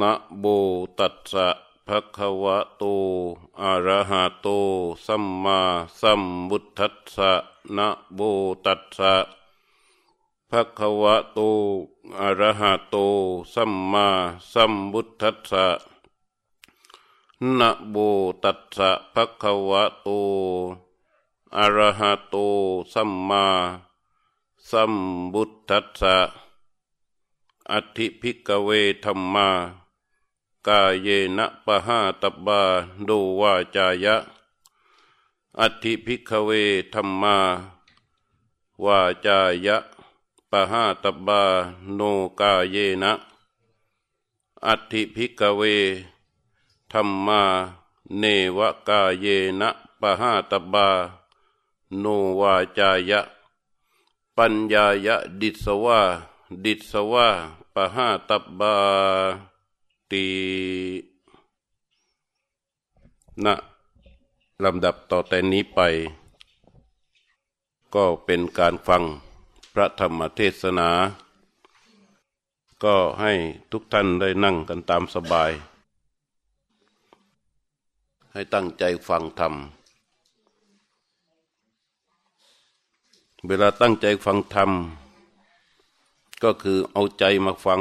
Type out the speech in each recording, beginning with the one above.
นะโบตัสสะภะคะวะโต อะระหะโต สัมมาสัมพุทธัสสะนะโบตัสสะภะคะวะโต อะระหะโต สัมมาสัมพุทธัสสะนะโบตัสสะภะคะวะโต อะระหะโต สัมมาสัมพุทธัสสะ อธิภิกเวธรรมา กาเยนะปะหาตบาโดวาจายะ อธิภิกเวธรรมา วาจายะปะหาตบาโนกาเยนะ อธิภิกเวธรรมา เนวกาเยนะปะหาตบาโนวาจายะ ปัญญายะดิสวา ดิสวาปะหาตบาตีณลำดับต่อแต่นี้ไป ก็เป็นการฟังพระธรรมเทศนา ก็ให้ทุกท่านได้นั่งกันตามสบาย ให้ตั้งใจฟังธรรม เวลาตั้งใจฟังธรรม ก็คือเอาใจมาฟัง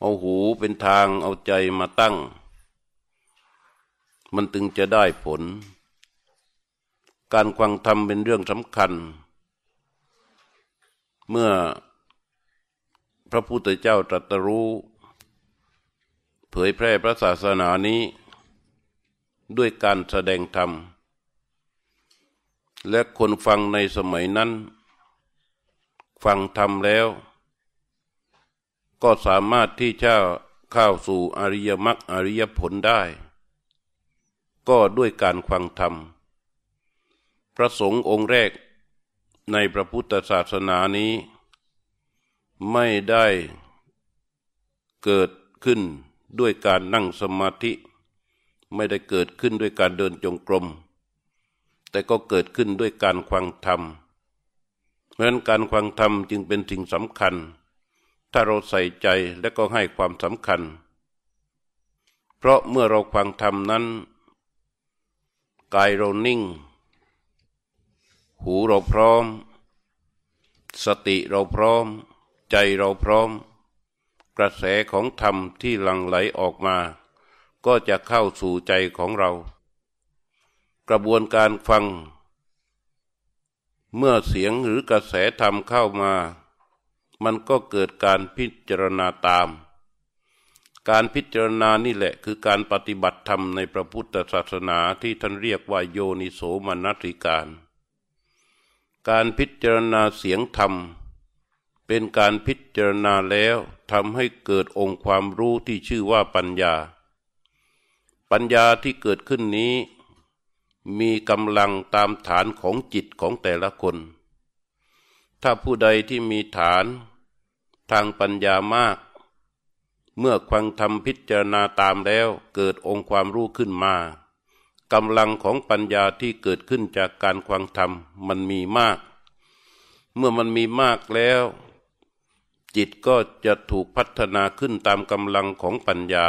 เอาหูเป็นทางเอาใจมาตั้ง มันถึงจะได้ผล การฟังธรรมเป็นเรื่องสำคัญ เมื่อพระพุทธเจ้าตรัสรู้ เผยแพร่พระศาสนานี้ ด้วยการแสดงธรรม และคนฟังในสมัยนั้น ฟังธรรมแล้ว ก็สามารถที่จะเข้าสู่อริยมรรคอริยผลได้ ก็ด้วยการฟังธรรม พระสงฆ์องค์แรกในพระพุทธศาสนานี้ ไม่ได้เกิดขึ้นด้วยการนั่งสมาธิ ไม่ได้เกิดขึ้นด้วยการเดินจงกรม แต่ก็เกิดขึ้นด้วยการฟังธรรม ราะนั้นการฟังธรรมจึงเป็นสิ่งสำคัญ ถ้าเราใส่ใจและก็ให้ความสำคัญ เพราะเมื่อเราฟังธรรมนั้น กายเรานิ่ง หูเราพร้อม สติเราพร้อม ใจเราพร้อม กระแสของธรรมที่หลั่งไหลออกมา ก็จะเข้าสู่ใจของเรา กระบวนการฟัง เมื่อเสียงหรือกระแสธรรมเข้ามา มันก็เกิดการพิจารณาตาม การพิจารณานี่แหละคือการปฏิบัติธรรมในพระพุทธศาสนาที่ท่านเรียกว่าโยนิโสมนสิการ การพิจารณาเสียงธรรม เป็นการพิจารณาแล้วทำให้เกิดองค์ความรู้ที่ชื่อว่าปัญญา ปัญญาที่เกิดขึ้นนี้ มีกำลังตามฐานของจิตของแต่ละคน ถ้าผู้ใดที่มีฐาน ทางปัญญามาก เมื่อควังทำพิจารณาตามแล้วเกิดองค์ความรู้ขึ้นมากำลังของปัญญาที่เกิดขึ้นจากการควังธรรมมันมีมาก เมื่อมันมีมากแล้ว จิตก็จะถูกพัฒนาขึ้นตามกำลังของปัญญา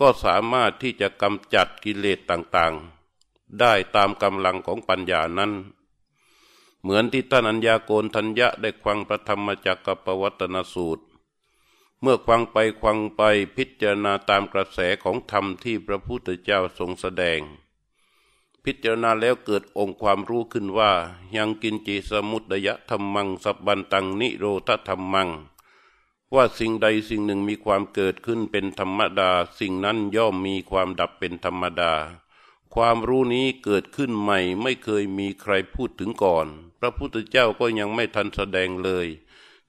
ก็สามารถที่จะกำจัดกิเลสต่างๆ ได้ตามกำลังของปัญญานั้น เหมือนที่ท่านอัญญาโกนทัญญะได้ควังพระธรรมจักรปวัตนสูตร เมื่อควังไปควังไปพิจารณาตามกระแสของธรรมที่พระพุทธเจ้าทรงแสดง พิจารณาแล้วเกิดองค์ความรู้ขึ้นว่า ยังกินจีสมุตยะธรรมังสับบันตังนิโรธธรรมังว่าสิ่งใดสิ่งหนึ่งมีความเกิดขึ้นเป็นธรรมดา สิ่งนั้นย่อมมีความดับเป็นธรรมดา ความรู้นี้เกิดขึ้นใหม่ไม่เคยมีใครพูดถึงก่อน พระพุทธเจ้าก็ยังไม่ทันแสดงเลย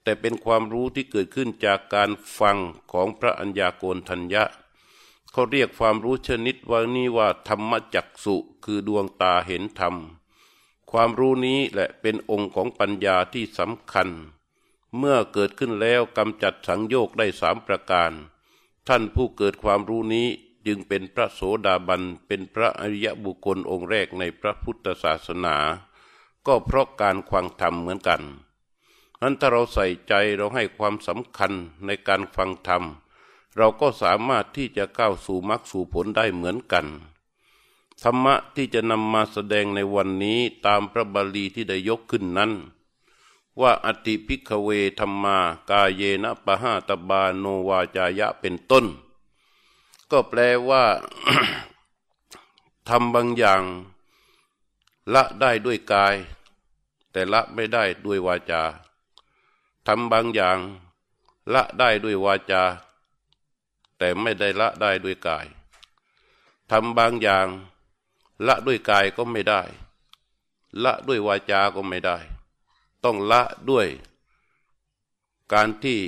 แต่เป็นความรู้ที่เกิดขึ้นจากการฟังของพระัญญาโกณทัญญะ เขาเรียกความรู้ชนิดว่านี้ว่าธรรมจักสุคือดวงตาเห็นธรรม ความรู้นี้แหละเป็นองค์ของปัญญาที่สำคัญ เมื่อเกิดขึ้นแล้วกำจัดสังโยกได้สามประการ ท่านผู้เกิดความรู้นี้ จึงเป็นพระโสดาบันเป็นพระอริยบุคคลองค์แรกในพระพุทธศาสนา ก็เพราะการควังธรรมเหมือนกันนั้นถ้าเราใส่ใจเราให้ความสำคัญในการฟังธรรม เราก็สามารถที่จะก้าวสู่มรรคสู่ผลได้เหมือนกันธรรมะที่จะนำมาแสดงในวันนี้ตามพระบาลีที่ได้ยกขึ้นนั้น ว่าอติพิกเวธรรมากาเยนะปะหาตบาโนวาจายะเป็นต้น ก็แปลว่าทำบางอย่าง ละได้ด้วยกาย แต่ละไม่ได้ด้วยวาจาทำบางอย่าง ละได้ด้วยวาจา แต่ไม่ได้ละได้ด้วยกายทำบางอย่าง ละด้วยกายก็ไม่ได้ ละด้วยวาจาก็ไม่ได้ ต้องละด้วย การที่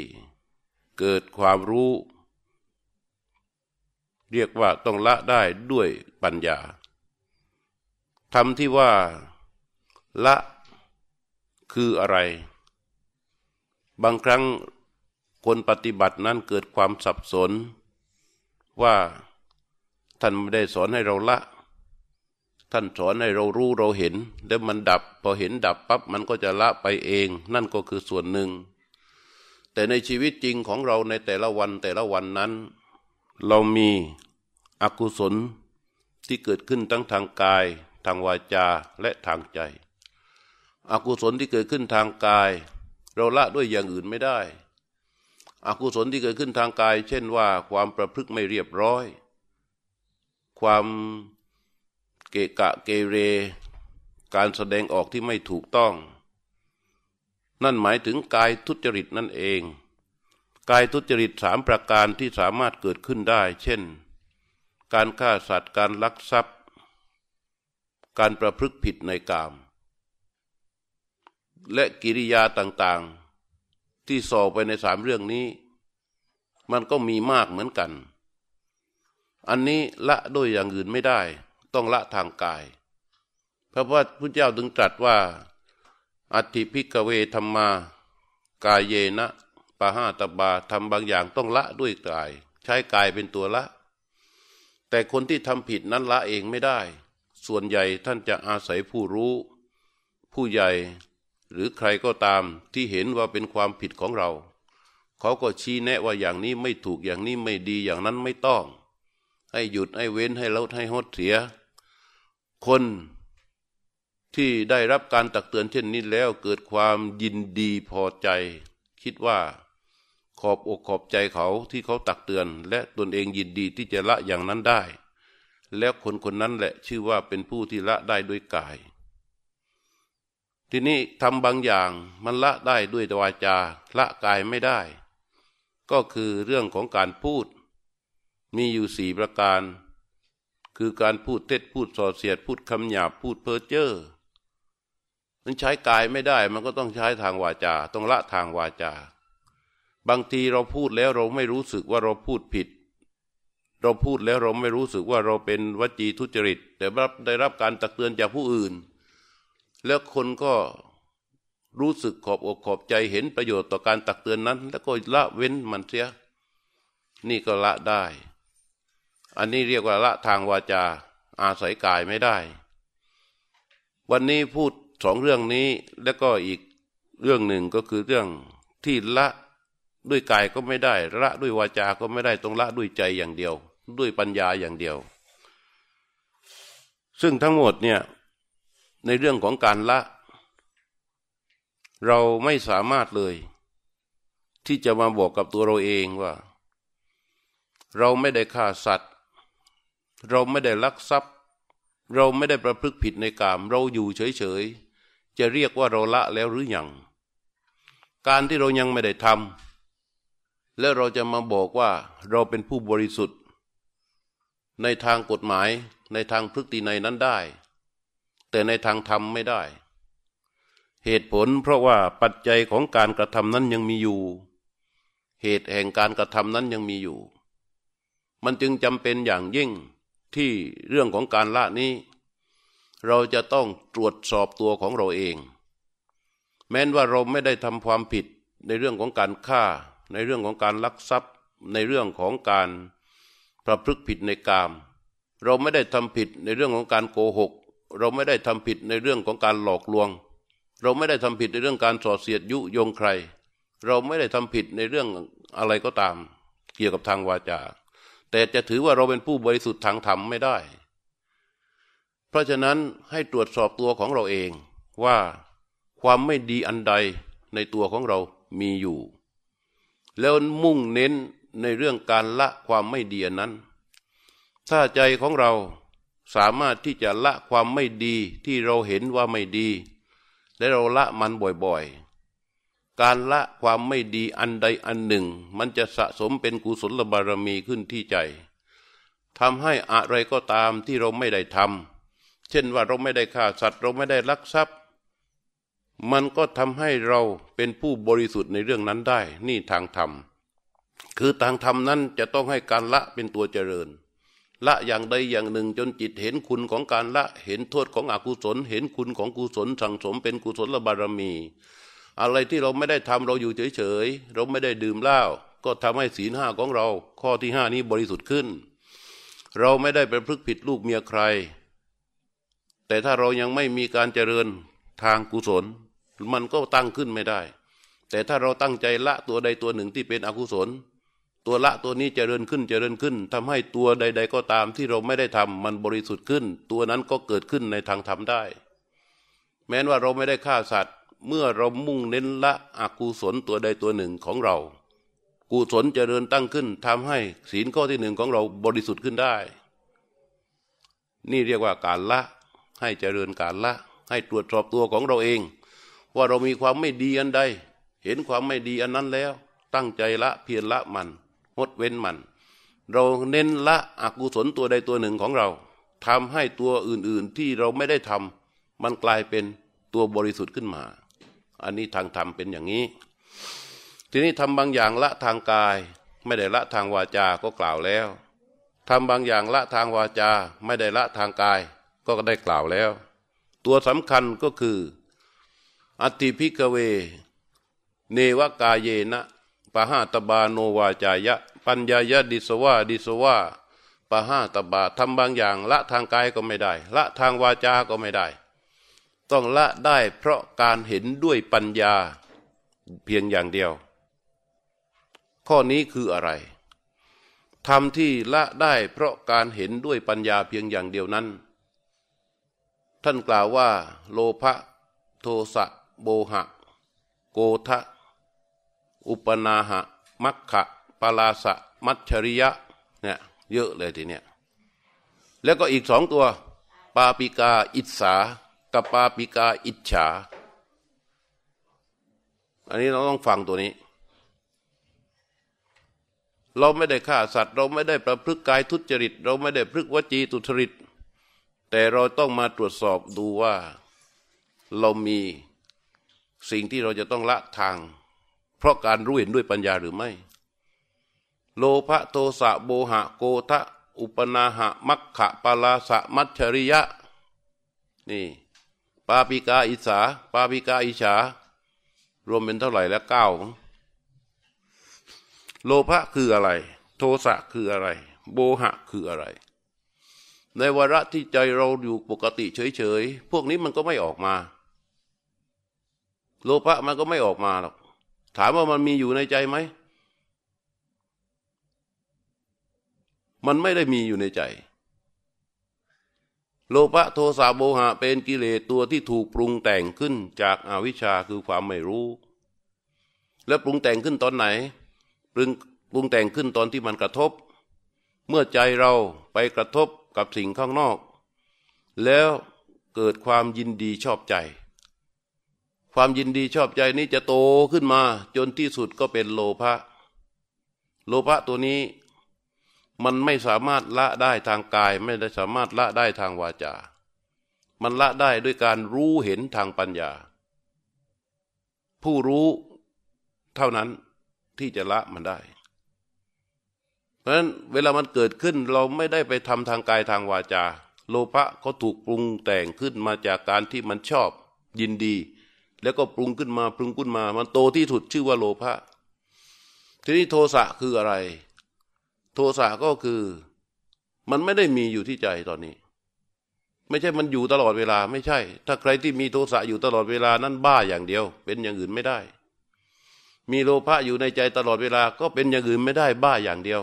เกิดความรู้ เรียกว่าต้องละได้ด้วยปัญญาทำที่ว่าละคืออะไร บางครั้งคนปฏิบัตินั้นเกิดความสับสน ว่าท่านไม่ได้สอนให้เราละ ท่านสอนให้เรารู้เราเห็นแล้วมันดับ พอเห็นดับปั๊บมันก็จะละไปเอง นั่นก็คือส่วนหนึ่ง แต่ในชีวิตจริงของเราในแต่ละวันแต่ละวันนั้น เรามีอกุศลที่เกิดขึ้นทั้งทางกาย ทางวาจาและทางใจ อกุศลที่เกิดขึ้นทางกาย เราละด้วยอย่างอื่นไม่ได้อกุศลที่เกิดขึ้นทางกาย เช่นว่า ความประพฤติไม่เรียบร้อย ความเกะกะเกเร การแสดงออกที่ไม่ถูกต้อง นั่นหมายถึงกายทุจริตนั่นเอง กายทุจริตสามประการที่สามารถเกิดขึ้นได้ เช่น การฆ่าสัตว์การลักทรัพย์ การประพฤติผิดในกาม และกิริยาต่างๆ ที่ส่อไปในสามเรื่องนี้ มันก็มีมากเหมือนกัน อันนี้ละด้วยอย่างอื่นไม่ได้ ต้องละทางกายเพราะว่าพระเจ้าถึงตรัสว่าอธิพิกเวธรรมา กายเยนะ ปะหาตบาทำบางอย่างต้องละด้วยกาย ใช้กายเป็นตัวละ แต่คนที่ทำผิดนั้นละเองไม่ได้ ส่วนใหญ่ท่านจะอาศัยผู้รู้ ผู้ใหญ่ หรือใครก็ตามที่เห็นว่าเป็นความผิดของเรา เขาก็ชี้แนะว่าอย่างนี้ไม่ถูกอย่างนี้ไม่ดีอย่างนั้นไม่ต้อง ให้หยุดให้เว้นให้ลดให้หดเสีย คนที่ได้รับการตักเตือนเช่นนี้แล้วเกิดความยินดีพอใจ คิดว่า ขอบอกขอบใจเขาที่เขาตักเตือน และตนเองยินดีที่จะละอย่างนั้นได้ แล้วคนคนนั้นแหละชื่อว่าเป็นผู้ที่ละได้ด้วยกาย ทีนี้ทำบางอย่างมันละได้ด้วยวาจา ละกายไม่ได้ ก็คือเรื่องของการพูด มีอยู่สี่ประการ คือการพูดเท็จพูดส่อเสียด พูดคำหยาบพูดเพ้อเจ้อมันใช้กายไม่ได้ มันก็ต้องใช้ทางวาจา ต้องละทางวาจา บางทีเราพูดแล้วเราไม่รู้สึกว่าเราพูดผิด เราพูดแล้วเราไม่รู้สึกว่าเราเป็นวจีทุจริต แต่รับได้รับการตักเตือนจากผู้อื่น แล้วคนก็รู้สึกขอบอกขอบใจเห็นประโยชน์ต่อการตักเตือนนั้น แล้วก็ละเว้นมันเสีย นี่ก็ละได้ อันนี้เรียกว่าละทางวาจา อาศัยกายไม่ได้ วันนี้พูดสองเรื่องนี้แล้วก็อีกเรื่องหนึ่งก็คือเรื่องที่ละ ด้วยกายก็ไม่ได้ ละด้วยวาจาก็ไม่ได้ต้องละด้วยใจอย่างเดียว ด้วยปัญญาอย่างเดียว ซึ่งทั้งหมดเนี่ยในเรื่องของการละ เราไม่สามารถเลย ที่จะมาบอกกับตัวเราเองว่า เราไม่ได้ฆ่าสัตว์ เราไม่ได้ลักทรัพย์ เราไม่ได้ประพฤติผิดในกาม เราอยู่เฉยๆจะเรียกว่าเราละแล้วหรืออยังการที่เรายังไม่ได้ทำ แล้วเราจะมาบอกว่าเราเป็นผู้บริสุทธิ์ ในทางกฎหมายในทางพฤติในนั้นได้ แต่ในทางธรรมไม่ได้ เหตุผลเพราะว่าปัจจัยของการกระทำนั้นยังมีอยู่ เหตุแห่งการกระทำนั้นยังมีอยู่ มันจึงจำเป็นอย่างยิ่งที่เรื่องของการละนี้ เราจะต้องตรวจสอบตัวของเราเอง แม้นว่าเราไม่ได้ทำความผิดในเรื่องของการฆ่า ในเรื่องของการลักทรัพย์ ในเรื่องของการประพฤติผิดในกาม เราไม่ได้ทำผิดในเรื่องของการโกหก เราไม่ได้ทำผิดในเรื่องของการหลอกลวง เราไม่ได้ทำผิดในเรื่องการส่อเสียดยุยงใคร เราไม่ได้ทำผิดในเรื่องอะไรก็ตาม เกี่ยวกับทางวาจา แต่จะถือว่าเราเป็นผู้บริสุทธิ์ทางธรรมไม่ได้ เพราะฉะนั้นให้ตรวจสอบตัวของเราเองว่าความไม่ดีอันใดในตัวของเรามีอยู่ แล้วมุ่งเน้นในเรื่องการละความไม่ดีนั้น ถ้าใจของเราสามารถที่จะละความไม่ดีที่เราเห็นว่าไม่ดี และเราละมันบ่อยๆ การละความไม่ดีอันใดอันหนึ่ง มันจะสะสมเป็นกุศลบารมีขึ้นที่ใจทำให้อะไรก็ตามที่เราไม่ได้ทำเช่นว่าเราไม่ได้ฆ่าสัตว์ เราไม่ได้ลักทรัพย์ มันก็ทำให้เราเป็นผู้บริสุทธิ์ในเรื่องนั้นได้ นี่ทางธรรม คือทางธรรมนั้นจะต้องให้การละเป็นตัวเจริญ ละอย่างใดอย่างหนึ่งจนจิตเห็นคุณของการละเห็นโทษของอกุศล เห็นคุณของกุศลสั่งสมเป็นกุศลบารมี อะไรที่เราไม่ได้ทำเราอยู่เฉยๆเราไม่ได้ดื่มเหล้าก็ทำให้ศีลห้าของเรา ข้อที่ห้านี้บริสุทธิ์ขึ้น เราไม่ได้ไปพลึกผิดลูกเมียใคร แต่ถ้าเรายังไม่มีการเจริญ ทางกุศล มันก็ตั้งขึ้นไม่ได้ แต่ถ้าเราตั้งใจละตัวใดตัวหนึ่งที่เป็นอกุศล ตัวละตัวนี้เจริญขึ้นเจริญขึ้นทำให้ตัวใด ๆ ก็ตามที่เราไม่ได้ทำมันบริสุทธิ์ขึ้น ตัวนั้นก็เกิดขึ้นในทางธรรมได้ แม้ว่าเราไม่ได้ฆ่าสัตว์ เมื่อเรามุ่งเน้นละอกุศลตัวใดตัวหนึ่งของเรากุศลเจริญตั้งขึ้นทำให้ศีลข้อที่หนึ่งของเราบริสุทธิ์ขึ้นได้ นี่เรียกว่าการละให้เจริญการละ ให้ตรวจสอบตัวของเราเอง ว่าเรามีความไม่ดีอันใด เห็นความไม่ดีอันนั้นแล้ว ตั้งใจละเพียรละมันงดเว้นมัน เราเน้นละอกุศลตัวใดตัวหนึ่งของเราทำให้ตัวอื่นๆที่เราไม่ได้ทำมันกลายเป็นตัวบริสุทธิ์ขึ้นมา อันนี้ทางธรรมเป็นอย่างนี้ ทีนี้ทำบางอย่างละทางกาย ไม่ได้ละทางวาจา ก็กล่าวแล้วทำบางอย่างละทางวาจา ไม่ได้ละทางกาย ก็ได้กล่าวแล้ว ตัวสำคัญก็คือ อติพิกเว เนวกาเยนะปะหาตบาโนวาจายะ ปัญญายะดิสวาดิสวาปะหาตบาทำบางอย่าง ละทางกายก็ไม่ได้ ละทางวาจาก็ไม่ได้ ต้องละได้เพราะการเห็นด้วยปัญญาเพียงอย่างเดียว ข้อนี้คืออะไรทำที่ละได้เพราะการเห็นด้วยปัญญาเพียงอย่างเดียวนั้น ท่านกล่าวว่า โลภะโทสะโบหะ โกทะอุปนาหะ มัคคะปาลาสะ มัชชริยะเนี่ยเยอะเลยทีเนี้ยแล้วก็อีกสองตัว ปาปิกาอิสากับปาปิกาอิจฉา อันนี้เราต้องฟังตัวนี้ เราไม่ได้ฆ่าสัตว์ เราไม่ได้ประพฤติกายทุจริต เราไม่ได้พฤกวจีตุจริต แต่เราต้องมาตรวจสอบดูว่าเรามีสิ่งที่เราจะต้องละทาง เพราะการรู้เห็นด้วยปัญญาหรือไม่ โลภะโทสะโบหะโกทะอุปนาหะมัคคะปาลาสะมัชชริยะ นี่ปาปิกาอิสาปาปิกาอิฉารวมเป็นเท่าไหร่แล้วเก้าโลภะคืออะไร โทสะคืออะไร โบหะคืออะไร ในวาระที่ใจเราอยู่ปกติเฉยๆ พวกนี้มันก็ไม่ออกมา โลภะมันก็ไม่ออกมาหรอก ถามว่ามันมีอยู่ในใจไหม มันไม่ได้มีอยู่ในใจ โลภะโทสะโมหะเป็นกิเลสตัวที่ถูกปรุงแต่งขึ้นจากอาวิชชาคือความไม่รู้ แล้วปรุงแต่งขึ้นตอนไหน ปรุงปรุงแต่งขึ้นตอนที่มันกระทบ เมื่อใจเราไปกระทบ กับสิ่งข้างนอก แล้วเกิดความยินดีชอบใจ ความยินดีชอบใจนี้จะโตขึ้นมา จนที่สุดก็เป็นโลภะโลภะตัวนี้มันไม่สามารถละได้ทางกาย ไม่ได้สามารถละได้ทางวาจา มันละได้ด้วยการรู้เห็นทางปัญญา ผู้รู้เท่านั้นที่จะละมันได้ เพราะฉะนั้นเวลามันเกิดขึ้นเราไม่ได้ไปทำทางกายทางวาจา โลภะเขาถูกปรุงแต่งขึ้นมาจากการที่มันชอบยินดี แล้วก็ปรุงขึ้นมาปรุงขึ้นมา มันโตที่สุดชื่อว่าโลภะทีนี้โทสะคืออะไร โทสะก็คือ มันไม่ได้มีอยู่ที่ใจตอนนี้ ไม่ใช่มันอยู่ตลอดเวลาไม่ใช่ ถ้าใครที่มีโทสะอยู่ตลอดเวลานั้นบ้าอย่างเดียว เป็นอย่างอื่นไม่ได้ มีโลภะอยู่ในใจตลอดเวลาก็เป็นอย่างอื่นไม่ได้บ้าอย่างเดียว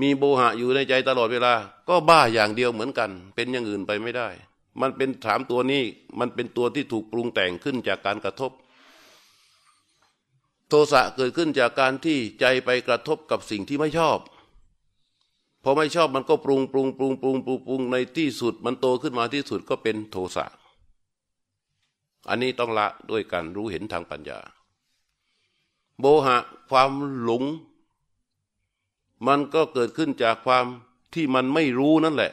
มีโบหะอยู่ในใจตลอดเวลา ก็บ้าอย่างเดียวเหมือนกัน เป็นอย่างอื่นไปไม่ได้ มันเป็นสามตัวนี้ มันเป็นตัวที่ถูกปรุงแต่งขึ้นจากการกระทบ โทสะเกิดขึ้นจากการที่ใจไปกระทบกับสิ่งที่ไม่ชอบพอไม่ชอบมันก็ปรุงปรุงปรุงปรุงปรุงปรุงในที่สุด มันโตขึ้นมาที่สุดก็เป็นโทสะอันนี้ต้องละด้วยการรู้เห็นทางปัญญา โบหะความหลง มันก็เกิดขึ้นจากความที่มันไม่รู้นั่นแหละ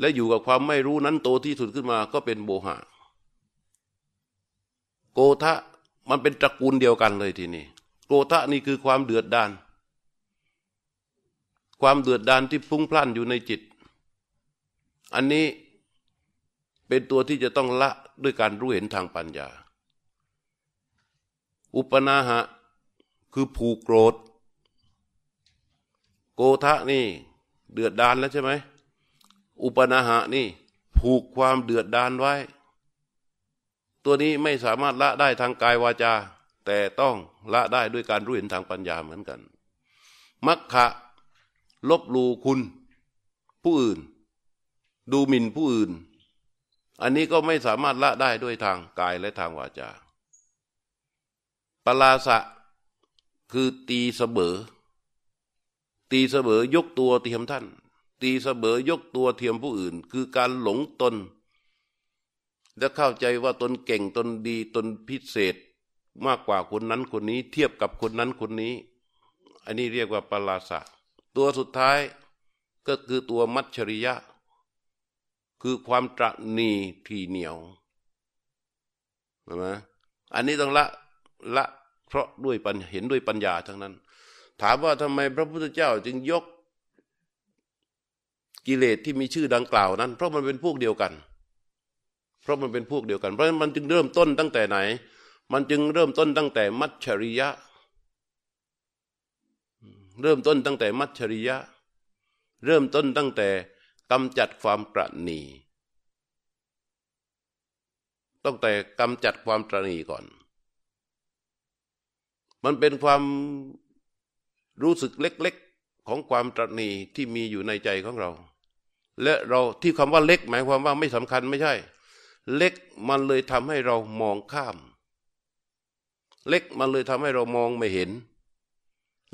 และอยู่กับความไม่รู้นั้นโตที่สุดขึ้นมาก็เป็นโบหะ โกทะมันเป็นตระกูลเดียวกันเลยทีนี้โกทะนี่คือความเดือดดาลความเดือดดานที่พุ่งพล่านอยู่ในจิต อันนี้เป็นตัวที่จะต้องละด้วยการรู้เห็นทางปัญญา อุปนาหะ คือผูกโกรธ โกทะนี่ เดือดดานแล้วใช่ไหมอุปนาหะนี่ ผูกความเดือดดานไว้ ตัวนี้ไม่สามารถละได้ทางกายวาจา แต่ต้องละได้ด้วยการรู้เห็นทางปัญญาเหมือนกันมัคคะลบลูคุณ ผู้อื่น ดูหมิ่นผู้อื่น อันนี้ก็ไม่สามารถละได้ด้วยทางกายและทางวาจาปลาสะคือตีเสบอ ตีเสบอยกตัวเทียมท่าน ตีเสบอยกตัวเทียมผู้อื่น คือการหลงตน และเข้าใจว่าตนเก่งตนดีตนพิเศษ มากกว่าคนนั้นคนนี้ เทียบกับคนนั้นคนนี้ อันนี้เรียกว่าปลาสะตัวสุดท้ายก็คือตัวมัจฉริยะ คือความตรณีทีเหนียวใช่ไหมอันนี้ต้องละละเพราะด้วยปัญเห็นด้วยปัญญาทั้งนั้น ถามว่าทำไมพระพุทธเจ้าจึงยกกิเลสที่มีชื่อดังกล่าวนั้น เพราะมันเป็นพวกเดียวกัน เพราะมันเป็นพวกเดียวกัน เพราะมันจึงเริ่มต้นตั้งแต่ไหน มันจึงเริ่มต้นตั้งแต่มัจฉริยะ เริ่มต้นตั้งแต่มัชริยะ เริ่มต้นตั้งแต่กำจัดความประณีตั้งแต่กำจัดความประณีก่อน มันเป็นความ รู้สึกเล็กๆของความตรณีที่มีอยู่ในใจของเรา และเราที่คำว่าเล็ก หมายความว่าไม่สำคัญไม่ใช่ เล็กมันเลยทำให้เรามองข้าม เล็กมันเลยทำให้เรามองไม่เห็น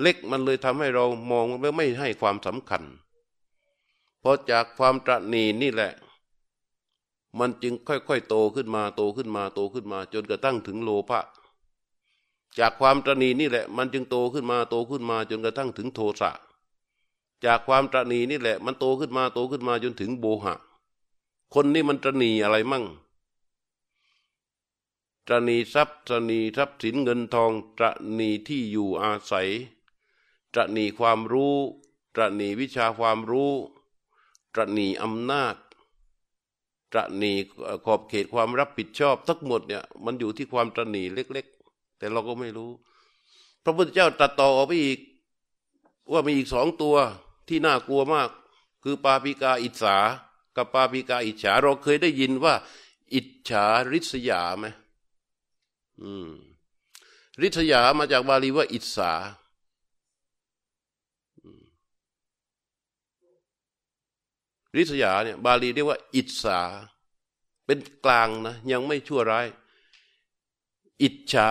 เล็กมันเลยทำให้เรามองไม่ให้ความสำคัญเพอจากความตรณีนี่แหละมันจึงค่อยๆ โตขึ้นมาโตขึ้นมาโตขึ้นมา จนกระทั่งถึงโลภะ จากความตรณีนี่แหละ มันจึงโตขึ้นมาโตขึ้นมาจนกระทั่งถึงโทสะ จากความตรณีนี่แหละ มันโตขึ้นมาโตขึ้นมาจนถึงโบหะ คนนี้มันตรณีอะไรมั่งตรณีทรัพย์ตรณีทรัพย์สินเงินทองตรณีที่อยู่อาศัยตรณีความรู้ตรณีวิชาความรู้ตรณีอำนาจตรณีขอบเขตความรับผิดชอบทั้งหมดเนี่ยมันอยู่ที่ความตรณีเล็ก แต่เราก็ไม่รู้ พระพุทธเจ้าตรัสต่อออกไปอีก ว่ามีอีกสองตัวที่น่ากลัวมาก คือปาปิกาอิจฉากับปาปิกาอิจฉา เราเคยได้ยินว่า อิจฉาริษยาไหมอืม ริษยามาจากบาลีว่า อิจฉาริษยาเนี่ยบาลีเรียกว่า อิจฉาเป็นกลางนะ ยังไม่ชั่วร้าย อิจฉา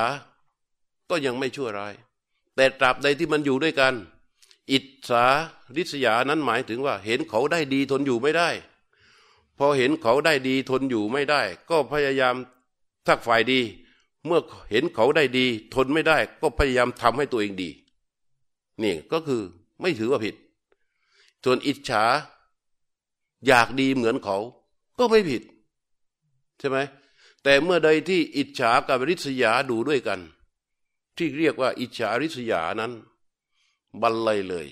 ก็ยังไม่ชั่วร้าย แต่ตราบใดที่มันอยู่ด้วยกัน อิจฉาริษยานั้นหมายถึงว่า เห็นเขาได้ดีทนอยู่ไม่ได้ พอเห็นเขาได้ดีทนอยู่ไม่ได้ ก็พยายามทักฝ่ายดี เมื่อเห็นเขาได้ดี ทนไม่ได้ ก็พยายามทำให้ตัวเองดี นี่ก็คือไม่ถือว่าผิด ส่วนอิจฉาอยากดีเหมือนเขา ก็ไม่ผิด ใช่ไหมแต่เมื่อใดที่อิจฉากับริษยาดูด้วยกัน ที่เรียกว่าอิจฉาริษยานั้นบันเลยเลย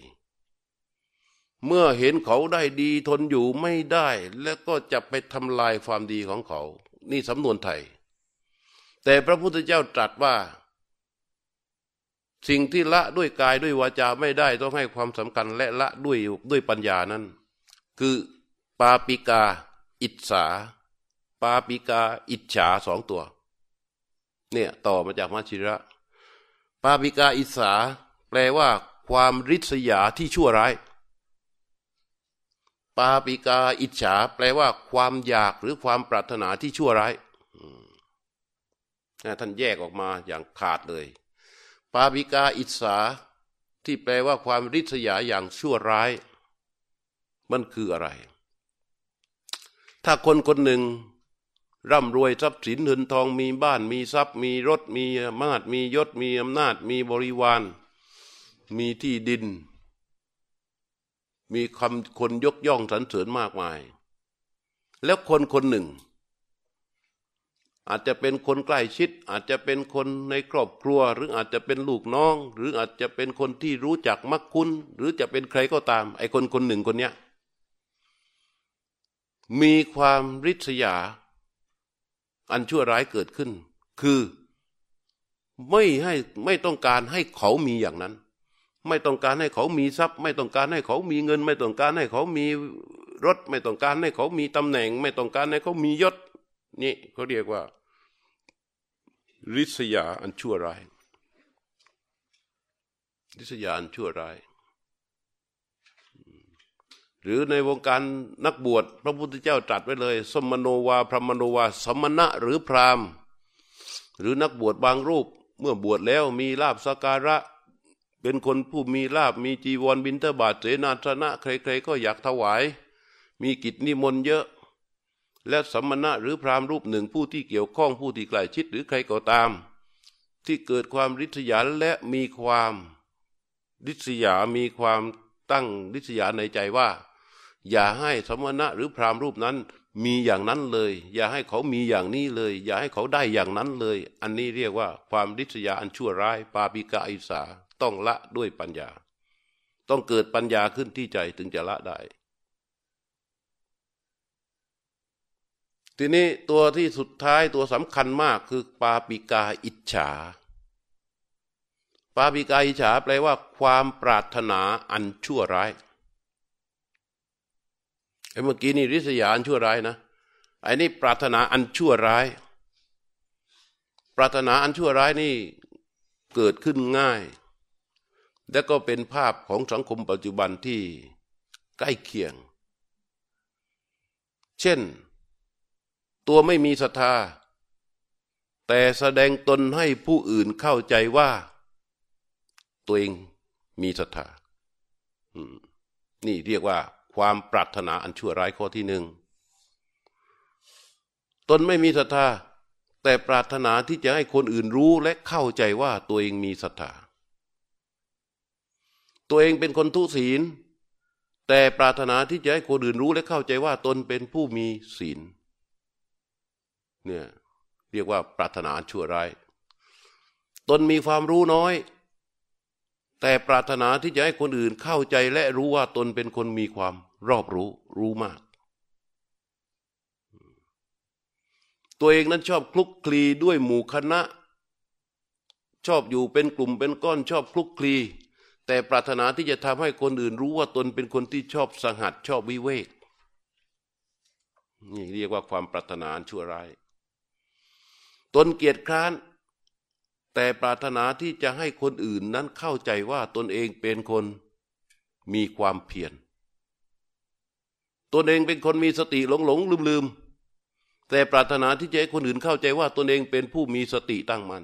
เมื่อเห็นเขาได้ดีทนอยู่ไม่ได้ แล้วก็จะไปทำลายความดีของเขา นี่สำนวนไทย แต่พระพุทธเจ้าตรัสว่า สิ่งที่ละด้วยกายด้วยวาจาไม่ได้ต้องให้ความสำคัญและละด้วยด้วยปัญญานั้น คือปาปิกา อิจฉาปาปิกา อิจฉาสองตัว เนี่ยต่อมาจากมัชชิระ ปาปิกาอิสา แปลว่า ความริษยาที่ชั่วร้าย ปาปิกาอิจฉา แปลว่า ความอยากหรือความปรารถนาที่ชั่วร้ายท่านแยกออกมาอย่างขาดเลย ปาปิกาอิสา ที่แปลว่าความริษยาอย่างชั่วร้าย มันคืออะไร ถ้าคนคนหนึ่ง ร่ำรวยทรัพย์สินเงินทองมีบ้านมีทรัพย์ มีรถมีอำนาจมียศมีอำนาจมีบริวาร มีที่ดิน มีคำคนยกย่องสรรเสริญมากมาย แล้วคนคนหนึ่ง อาจจะเป็นคนใกล้ชิด อาจจะเป็นคนในครอบครัว หรืออาจจะเป็นลูกน้อง หรืออาจจะเป็นคนที่รู้จักมักคุ้น หรือจะเป็นใครก็ตาม ไอ้คนคนหนึ่งคนเนี้ยมีความริษยา อันชั่วร้ายเกิดขึ้น คือไม่ให้ไม่ต้องการให้เขามีอย่างนั้น ไม่ต้องการให้เขามีทรัพย์ ไม่ต้องการให้เขามีเงิน ไม่ต้องการให้เขามีรถ ไม่ต้องการให้เขามีตำแหน่ง ไม่ต้องการให้เขามียศ นี่เขาเรียกว่าริษยาอันชั่วร้ายริษยาอันชั่วร้าย หรือในวงการนักบวชพระพุทธเจ้าตรัสไว้เลย สมโนวาพระมโนวา สมณะหรือพราหมณ์ หรือนักบวชบางรูปเมื่อบวชแล้วมีลาบสการะ เป็นคนผู้มีลาบมีจีวรบินทบาทเสนาสนะ ใครๆก็อยากถวาย มีกิจนิมนต์เยอะ และสมณะหรือพราหมณ์รูปหนึ่งผู้ที่เกี่ยวข้องผู้ที่ใกล้ชิดหรือใครก็ตาม ที่เกิดความริษยาและมีความริษยามีความตั้งริษยาในใจว่า อย่าให้สมณะหรือพราหมณ์รูปนั้นมีอย่างนั้นเลย อย่าให้เขามีอย่างนี้เลย อย่าให้เขาได้อย่างนั้นเลย อันนี้เรียกว่าความริษยาอันชั่วร้ายปาปิกาอิสาต้องละด้วยปัญญา ต้องเกิดปัญญาขึ้นที่ใจถึงจะละได้ ทีนี้ตัวที่สุดท้ายตัวสำคัญมากคือปาปิกาอิจฉา ปาปิกาอิจฉาแปลว่า ความปรารถนาอันชั่วร้าย ไอ้เมื่อกี้นี่ริษยาอันชั่วร้ายนะไอ้นี่ปรารถนาอันชั่วร้าย ปรารถนาอันชั่วร้ายนี่เกิดขึ้นง่าย และก็เป็นภาพของสังคมปัจจุบันที่ใกล้เคียง เช่น ตัวไม่มีศรัทธา แต่แสดงตนให้ผู้อื่นเข้าใจว่า ตัวเองมีศรัทธานี่เรียกว่า ความปรารถนาอันชั่วร้ายข้อที่หนึ่งตนไม่มีศรัทธา แต่ปรารถนาที่จะให้คนอื่นรู้และเข้าใจว่าตัวเองมีศรัทธา ตัวเองเป็นคนทุศีล แต่ปรารถนาที่จะให้คนอื่นรู้และเข้าใจว่าตนเป็นผู้มีศีลเนี่ยเรียกว่าปรารถนาชั่วร้าย ตนมีความรู้น้อย แต่ปรารถนาที่จะให้คนอื่นเข้าใจและรู้ว่าตนเป็นคนมีความรอบรู้รู้มาก ตัวเองนั้นชอบคลุกคลีด้วยหมู่คณะ ชอบอยู่เป็นกลุ่มเป็นก้อนชอบคลุกคลี แต่ปรารถนาที่จะทำให้คนอื่นรู้ว่าตนเป็นคนที่ชอบสังหัดชอบวิเวกนี่เรียกว่าความปรารถนาชั่วร้าย ตนเกียรติคร้าน แต่ปรารถนาที่จะให้คนอื่นนั้นเข้าใจว่าตนเองเป็นคนมีความเพียรตนเองเป็นคนมีสติหลงหลงลืมลืมแต่ปรารถนาที่จะให้คนอื่นเข้าใจว่าตนเองเป็นผู้มีสติตั้งมัน่น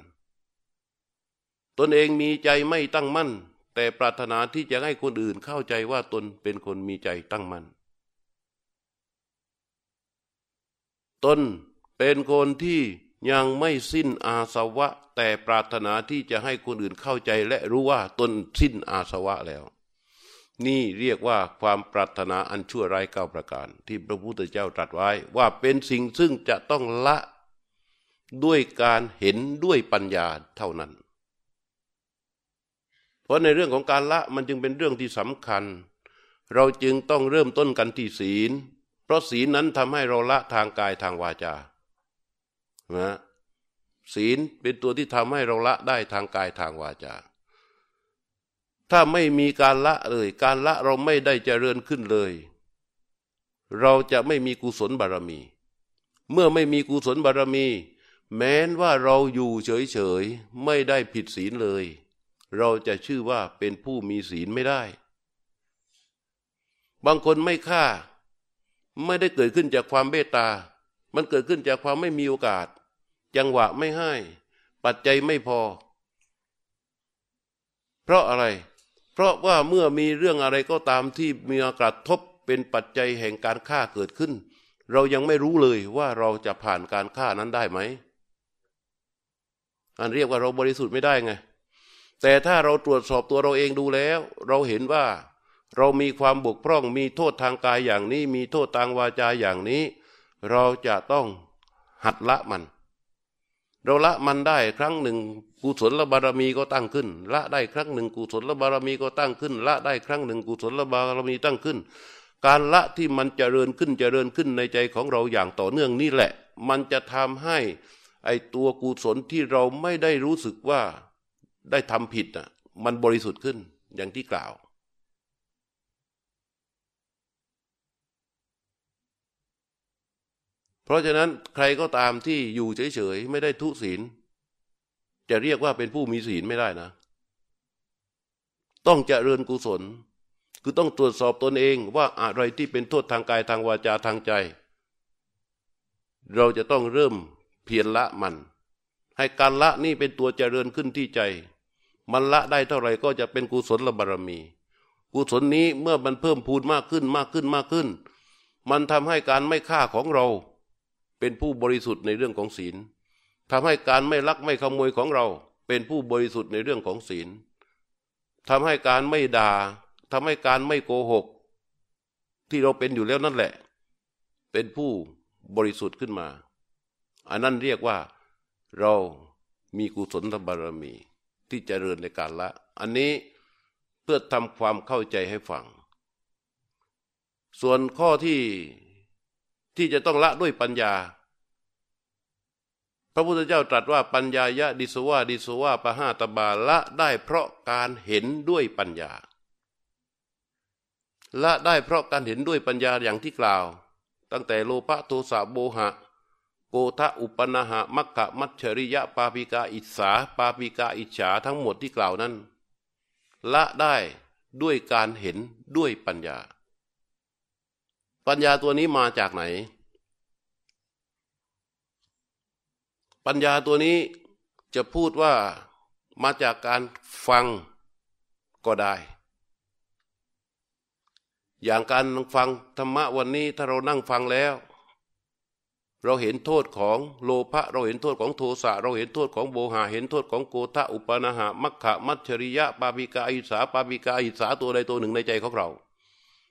ตนเองมีใจไม่ตั้งมั่น แต่ปรารถนาที่จะให้คนอื่นเข้าใจว่าตนเป็นคนมีใจตั้งมั่นตนเป็นคนที่ ยังไม่สิ้นอาสวะ แต่ปรารถนาที่จะให้คนอื่นเข้าใจและรู้ว่าตนสิ้นอาสวะแล้ว นี่เรียกว่าความปรารถนาอันชั่วร้ายเก้าประการ ที่พระพุทธเจ้าตรัสไว้ ว่าเป็นสิ่งซึ่งจะต้องละด้วยการเห็นด้วยปัญญาเท่านั้น เพราะในเรื่องของการละมันจึงเป็นเรื่องที่สำคัญ เราจึงต้องเริ่มต้นกันที่ศีล เพราะศีลนั้นทำให้เราละทางกายทางวาจา นะศีลเป็นตัวที่ทำให้เราละได้ทางกายทางวาจา ถ้าไม่มีการละเลย การละเราไม่ได้เจริญขึ้นเลย เราจะไม่มีกุศลบารมี เมื่อไม่มีกุศลบารมี แม้นว่าเราอยู่เฉยๆไม่ได้ผิดศีลเลย เราจะชื่อว่าเป็นผู้มีศีลไม่ได้ บางคนไม่ฆ่า ไม่ได้เกิดขึ้นจากความเมตตา มันเกิดขึ้นจากความไม่มีโอกาส จังหวะไม่ให้ ปัจจัยไม่พอ เพราะอะไร เพราะว่าเมื่อมีเรื่องอะไรก็ตามที่มีกระทบเป็นปัจจัยแห่งการฆ่าเกิดขึ้น เรายังไม่รู้เลยว่าเราจะผ่านการฆ่านั้นได้ไหม อันเรียกว่าเราบริสุทธิ์ไม่ได้ไง แต่ถ้าเราตรวจสอบตัวเราเองดูแล้ว เราเห็นว่าเรามีความบกพร่อง มีโทษทางกายอย่างนี้ มีโทษทางวาจาอย่างนี้ เราจะต้องหัดละมัน เราละมันได้ครั้งหนึ่งกุศลบารมีก็ตั้งขึ้น ละได้ครั้งหนึ่งกุศลบารมีก็ตั้งขึ้น ละได้ครั้งหนึ่งกุศลบารมีตั้งขึ้น การละที่มันจเจริญขึ้นจเจริญขึ้นในใจของเราอย่างต่อเนื่องนี่แหละ มันจะทำให้ไอตัวกุศลที่เราไม่ได้รู้สึกว่าได้ทำผิดอะมันบริสุทธิ์ขึ้นอย่างที่กล่าว เพราะฉะนั้นใครก็ตามที่อยู่เฉยๆไม่ได้ทุศีล จะเรียกว่าเป็นผู้มีศีลไม่ได้นะ ต้องเจริญกุศล คือต้องตรวจสอบตนเองว่าอะไรที่เป็นโทษทางกายทางวาจาทางใจ เราจะต้องเริ่มเพียรละมัน ให้การละนี่เป็นตัวเจริญขึ้นที่ใจ มันละได้เท่าไหร่ก็จะเป็นกุศลบารมี กุศลนี้เมื่อมันเพิ่มพูนมากขึ้นมากขึ้นมากขึ้น มันทำให้การไม่ฆ่าของเรา เป็นผู้บริสุทธิ์ในเรื่องของศีลทำให้การไม่ลักไม่ขโมยของเรา เป็นผู้บริสุทธิ์ในเรื่องของศีลทำให้การไม่ด่าทำให้การไม่โกหก ที่เราเป็นอยู่แล้วนั่นแหละ เป็นผู้บริสุทธิ์ขึ้นมา อันนั้นเรียกว่าเรามีกุศลบารมีที่จเจริญในการละ อันนี้เพื่อทำความเข้าใจให้ฟัง ส่วนข้อที่ ที่จะต้องละด้วยปัญญา พระพุทธเจ้าตรัสว่าปัญญายะดิสวาดิสวาปะหาตบาละได้เพราะการเห็นด้วยปัญญา ละได้เพราะการเห็นด้วยปัญญาอย่างที่กล่าว ตั้งแต่โลภะโทสะโบหะ โกทะอุปนาหะมัคคะมัชริยะปาปิกาอิสาปาปิกาอิจฉาทั้งหมดที่กล่าวนั้น ละได้ด้วยการเห็นด้วยปัญญา ปัญญาตัวนี้มาจากไหน ปัญญาตัวนี้จะพูดว่ามาจากการฟังก็ได้ อย่างการฟังธรรมะวันนี้ถ้าเรานั่งฟังแล้ว เราเห็นโทษของโลภะเราเห็นโทษของโทสะเราเห็นโทษของโบหะเห็นโทษของโกทะอุปนาหะมัคคะมัชริยะปาปิกาอิสาปาปิกาอิสาตัวใดตัวหนึ่งในใจของเรา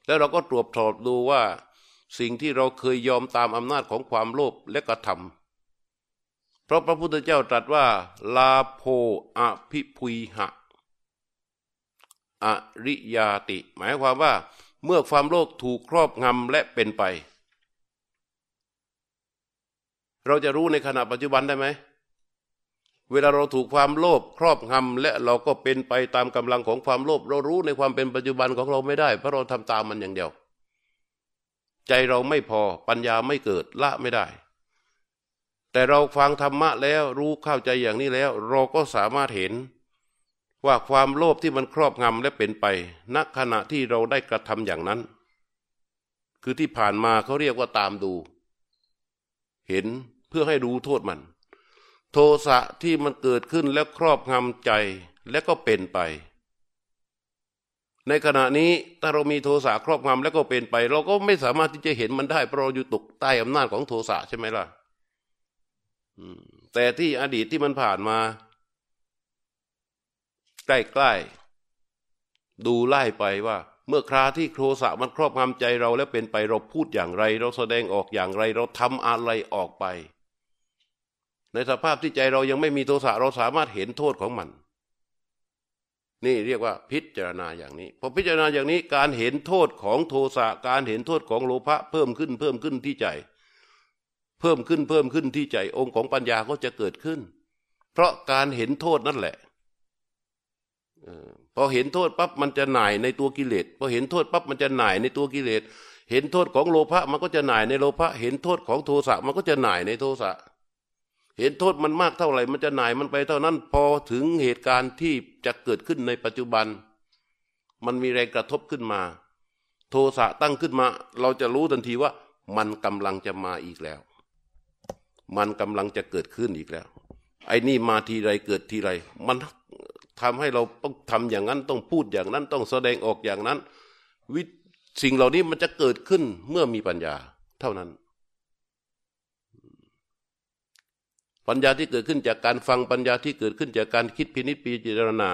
แล้วเราก็ตรวจสอบดูว่า สิ่งที่เราเคยยอมตามอำนาจของความโลภและกระทำเพราะพระพุทธเจ้าตรัสว่า ลาโภอภิพุยหะ อริยาติ หมายความว่า เมื่อความโลภถูกครอบงำและเป็นไป เราจะรู้ในขณะปัจจุบันได้ไหม เวลาเราถูกความโลภครอบงำและเราก็เป็นไปตามกำลังของความโลภเรารู้ในความเป็นปัจจุบันของเราไม่ได้ เพราะเราทำตามมันอย่างเดียว ใจเราไม่พอปัญญาไม่เกิดละไม่ได้ แต่เราฟังธรรมะแล้วรู้เข้าใจอย่างนี้แล้ว เราก็สามารถเห็น ว่าความโลภที่มันครอบงำและเป็นไปณขณะที่เราได้กระทำอย่างนั้น คือที่ผ่านมาเขาเรียกว่าตามดู เห็นเพื่อให้รู้โทษมัน โทสะที่มันเกิดขึ้นแล้วครอบงำใจและก็เป็นไป ในขณะนี้ถ้าเรามีโทสะครอบงำแล้วก็เป็นไป เราก็ไม่สามารถที่จะเห็นมันได้เพราะเราอยู่ตกใต้อำนาจของโทสะใช่ไหมล่ะแต่ที่อดีตที่มันผ่านมา ใกล้ๆดูไล่ไปว่า เมื่อคราที่โทสะมันครอบงำใจเราแล้วเป็นไปเราพูดอย่างไร เราแสดงออกอย่างไร เราทำอะไรออกไป ในสภาพที่ใจเรายังไม่มีโทสะเราสามารถเห็นโทษของมัน นี่เรียกว่าพิจารณาอย่างนี้พอพิจารณาอย่างนี้การเห็นโทษของโทสะการเห็นโทษของโลภะเพิ่มขึ้นเพิ่มขึ้นที่ใจ เพิ่มขึ้นเพิ่มขึ้นที่ใจองค์ของปัญญาก็จะเกิดขึ้น เพราะการเห็นโทษนั่นแหละพอเห็นโทษปั๊บมันจะหน่ายในตัวกิเลสพอเห็นโทษปั๊บมันจะหน่ายในตัวกิเลสเห็นโทษของโลภะมันก็จะหน่ายในโลภะเห็นโทษของโทสะมันก็จะหน่ายในโทสะ เห็นโทษมันมากเท่าไหร่ มันจะหน่ายมันไปเท่านั้นพอถึงเหตุการณ์ที่จะเกิดขึ้นในปัจจุบัน มันมีแรงกระทบขึ้นมา โทสะตั้งขึ้นมา เราจะรู้ทันทีว่า มันกำลังจะมาอีกแล้ว มันกำลังจะเกิดขึ้นอีกแล้ว ไอ้นี่มาทีไรเกิดทีไร มันทำให้เราต้องทำอย่างนั้นต้องพูดอย่างนั้นต้องแสดงออกอย่างนั้น วิสิ่งเหล่านี้มันจะเกิดขึ้นเมื่อมีปัญญาเท่านั้น ปัญญาที่เกิดขึ้นจากการฟังปัญญาที่เกิดขึ้นจากการคิดพินิจพิจารณา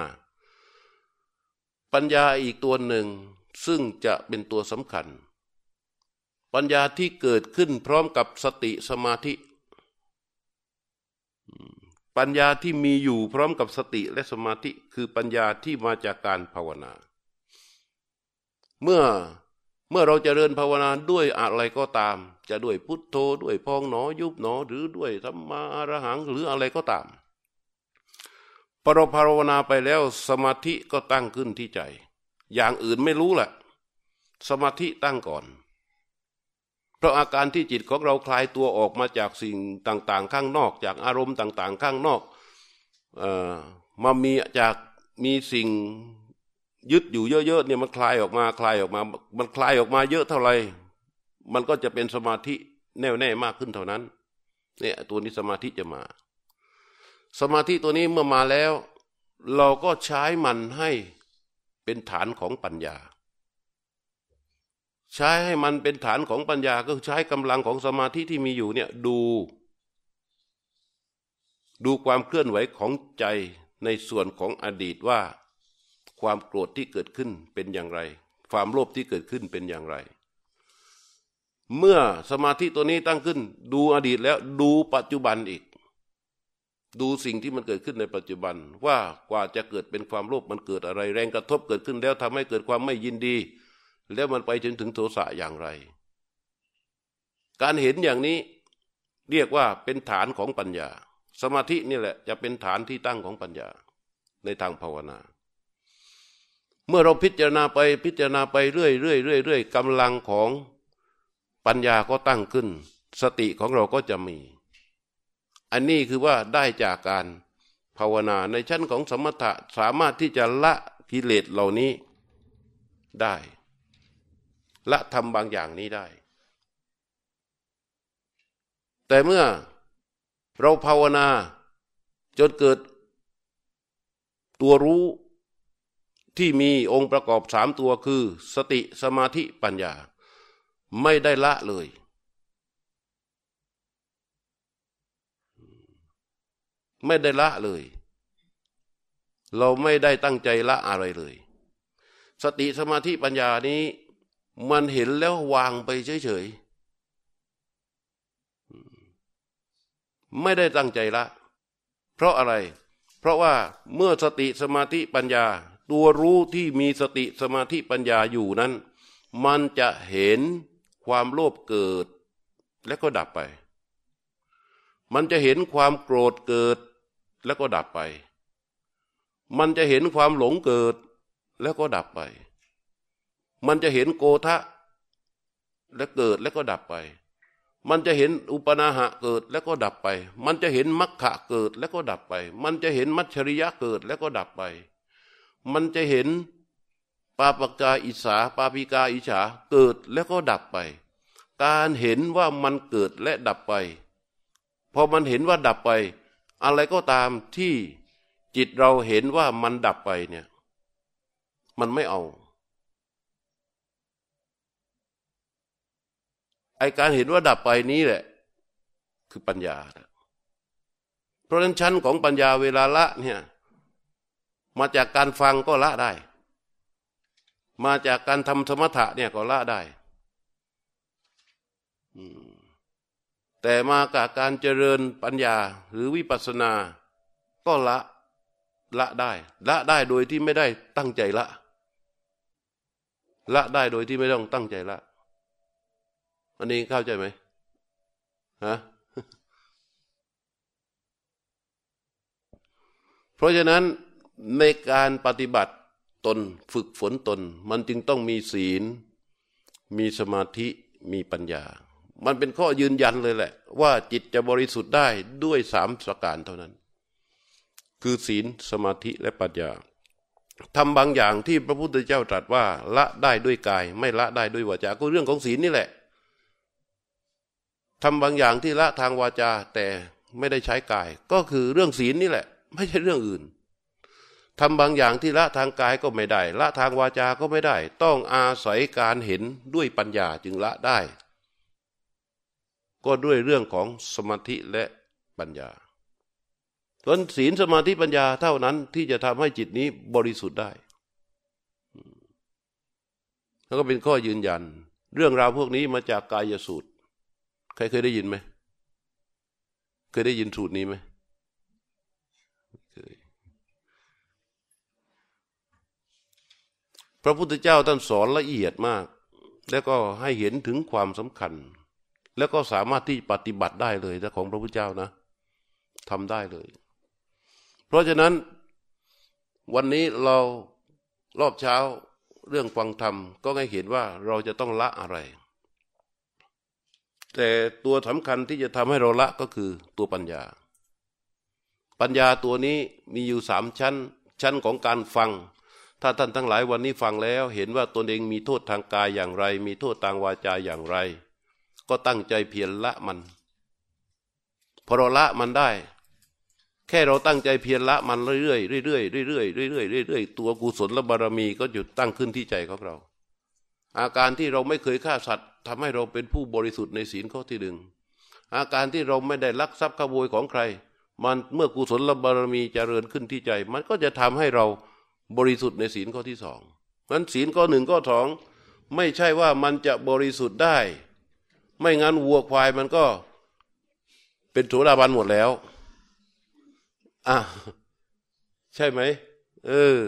ปัญญาอีกตัวหนึ่งซึ่งจะเป็นตัวสำคัญ ปัญญาที่เกิดขึ้นพร้อมกับสติสมาธิ ปัญญาที่มีอยู่พร้อมกับสติและสมาธิ คือปัญญาที่มาจากการภาวนา เมื่อ เมื่อเราจเจริญภาวนาด้วยอะไรก็ตาม จะด้วยพุทโธด้วยพองหนอยุบหนอหรือด้วยธรรมาอรหังหรืออะไรก็ตามพอเรภาวนาไปแล้วสมาธิก็ตั้งขึ้นที่ใจ อย่างอื่นไม่รู้แหละสมาธิตั้งก่อน เพราะอาการที่จิตของเราคลายตัวออกมาจากสิ่งต่าง ๆ ข้างนอก จากอารมณ์ต่าง ๆ ข้างนอกออมามีจากมีสิ่ง ยึดอยู่เยอะๆเนี่ยมันคลายออกมาคลายออกมา มันคลายออกมาเยอะเท่าไหร่มันก็จะเป็นสมาธิแน่วแน่มากขึ้นเท่านั้น เนี่ยตัวนี้สมาธิจะมา สมาธิตัวนี้เมื่อมาแล้ว เราก็ใช้มันให้เป็นฐานของปัญญา ใช้ให้มันเป็นฐานของปัญญาก็ใช้กำลังของสมาธิที่มีอยู่เนี่ยดู ดูความเคลื่อนไหวของใจในส่วนของอดีตว่า ความโกรธที่เกิดขึ้นเป็นอย่างไร ความโลภที่เกิดขึ้นเป็นอย่างไร เมื่อสมาธิตัวนี้ตั้งขึ้น ดูอดีตแล้วดูปัจจุบันอีก ดูสิ่งที่มันเกิดขึ้นในปัจจุบัน ว่ากว่าจะเกิดเป็นความโลภมันเกิดอะไร แรงกระทบเกิดขึ้นแล้วทำให้เกิดความไม่ยินดี แล้วมันไปจนถึงโทสะอย่างไร การเห็นอย่างนี้เรียกว่าเป็นฐานของปัญญา สมาธินี่แหละจะเป็นฐานที่ตั้งของปัญญาในทางภาวนา เมื่อเราพิจารณาไปพิจารณาไปเรื่อยเรื่อยเรื่อยเรื่อยกำลังของปัญญาก็ตั้งขึ้น สติของเราก็จะมี อันนี้คือว่าได้จากการภาวนาในชั้นของสมถะสามารถที่จะละกิเลสเหล่านี้ได้ ละทำบางอย่างนี้ได้ แต่เมื่อเราภาวนาจนเกิดตัวรู้ ที่มีองค์ประกอบสามตัวคือ สติสมาธิปัญญา ไม่ได้ละเลย ไม่ได้ละเลย เราไม่ได้ตั้งใจละอะไรเลย สติสมาธิปัญญานี้ มันเห็นแล้ววางไปเฉยๆไม่ได้ตั้งใจละ เพราะอะไร เพราะว่าเมื่อสติสมาธิปัญญา ตัวรู้ที่มีสติสมาธิปัญญาอยู่นั้น มันจะเห็นความโลภเกิด และก็ดับไป มันจะเห็นความโกรธเกิด แล้วก็ดับไป มันจะเห็นความหลงเกิด แล้วก็ดับไป มันจะเห็นโกทะ และเกิดแล้วก็ดับไป มันจะเห็นอุปนาหะเกิดแล้วก็ดับไป มันจะเห็นมัคคะเกิดแล้วก็ดับไป มันจะเห็นมัชริยะเกิดแล้วก็ดับไป มันจะเห็นปาปกาอิสาปาปิกาอิฉาเกิดแล้วก็ดับไป การเห็นว่ามันเกิดและดับไป พอมันเห็นว่าดับไป อะไรก็ตามที่จิตเราเห็นว่ามันดับไปเนี่ย มันไม่เอาไอการเห็นว่าดับไปนี้แหละ คือปัญญา เพราะฉะนั้นชั้นของปัญญาเวลาละเนี่ย มาจากการฟังก็ละได้ มาจากการทำสมถะเนี่ยก็ละได้แต่มากับการเจริญปัญญาหรือวิปัสสนา ก็ละละได้ ละได้โดยที่ไม่ได้ตั้งใจละ ละได้โดยที่ไม่ต้องตั้งใจละ อันนี้เข้าใจไหมฮะเพราะฉะนั้น ในการปฏิบัติตนฝึกฝนตน มันจึงต้องมีศีล มีสมาธิมีปัญญา มันเป็นข้อยืนยันเลยแหละ ว่าจิตจะบริสุทธิ์ได้ด้วยสามสการเท่านั้น คือศีลสมาธิและปัญญาทำบางอย่างที่พระพุทธเจ้าตรัสว่า ละได้ด้วยกาย ไม่ละได้ด้วยวาจา ก็เรื่องของศีลนี่แหละทำบางอย่างที่ละทางวาจาแต่ไม่ได้ใช้กาย ก็คือเรื่องศีลนี่แหละ ไม่ใช่เรื่องอื่น ทำบางอย่างที่ละทางกายก็ไม่ได้ ละทางวาจาก็ไม่ได้ ต้องอาศัยการเห็นด้วยปัญญาจึงละได้ ก็ด้วยเรื่องของสมาธิและปัญญาส่วนศีลสมาธิปัญญาเท่านั้นที่จะทำให้จิตนี้บริสุทธิ์ได้แล้วก็เป็นข้อยืนยัน เรื่องราวพวกนี้มาจากกายสูตร ใครเคยได้ยินไหม เคยได้ยินสูตรนี้ไหมเคย พระพุทธเจ้าท่านสอนละเอียดมาก แล้วก็ให้เห็นถึงความสำคัญ แล้วก็สามารถที่ปฏิบัติได้เลยแต่ของพระพุทธเจ้านะทำได้เลย เพราะฉะนั้นวันนี้เรารอบเช้าเรื่องฟังธรรม ก็ให้เห็นว่าเราจะต้องละอะไร แต่ตัวสำคัญที่จะทำให้เราละก็คือตัวปัญญา ปัญญาตัวนี้มีอยู่สามชั้น ชั้นของการฟัง ถ้าท่านทั้งหลายวันนี้ฟังแล้ว เห็นว่าตนเองมีโทษทางกายอย่างไร มีโทษทางวาจาอย่างไร ก็ตั้งใจเพียรละมัน พอเราละมันได้ แค่เราตั้งใจเพียรละมันเรื่อยๆเรื่อยๆเรื่อยๆเรื่อยๆเรื่อยๆตัวกุศลและบารมีก็จะตั้งขึ้นที่ใจของเรา อาการที่เราไม่เคยฆ่าสัตว์ทำให้เราเป็นผู้บริสุทธิ์ในศีลข้อที่หนึ่งอาการที่เราไม่ได้ลักทรัพย์ขโมยของใคร มันเมื่อกุศลและบารมีจเจริญขึ้นที่ใจ มันก็จะทำให้เรา บริสุทธิ์ในศีลข้อที่สองนั้นศีลข้อหนึ่งข้อสองไม่ใช่ว่ามันจะบริสุทธิ์ได้ ไม่งั้นวัวควายมันก็เป็นโสดาบันหมดแล้วอะใช่ไหมเออ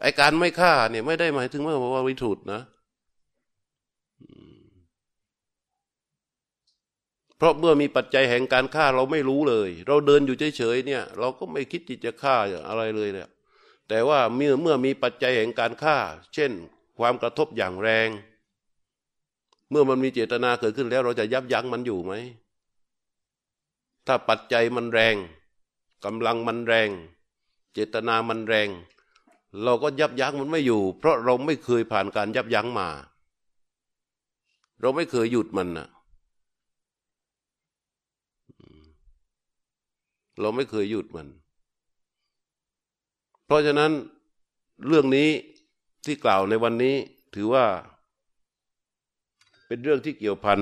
ไอการไม่ฆ่าเนี่ยไม่ได้หมายถึงว่าว่าวิถุดนะ เพราะเมื่อมีปัจจัยแห่งการฆ่าเราไม่รู้เลย เราเดินอยู่เฉยๆเนี่ย เราก็ไม่คิดที่จะฆ่าอะไรเลยเนี่ย แต่ว่าเมื่อเมื่อมีปัจจัยแห่งการฆ่า เช่น ความกระทบอย่างแรง เมื่อมันมีเจตนาเกิดขึ้นแล้วเราจะยับยั้งมันอยู่ไหม ถ้าปัจจัยมันแรงกำลังมันแรง เจตนามันแรง เราก็ยับยั้งมันไม่อยู่ เพราะเราไม่เคยผ่านการยับยั้งมา เราไม่เคยหยุดมันนะเราไม่เคยหยุดมัน ราะฉะนั้นเรื่องนี้ที่กล่าวในวันนี้ถือว่า เป็นเรื่องที่เกี่ยวพัน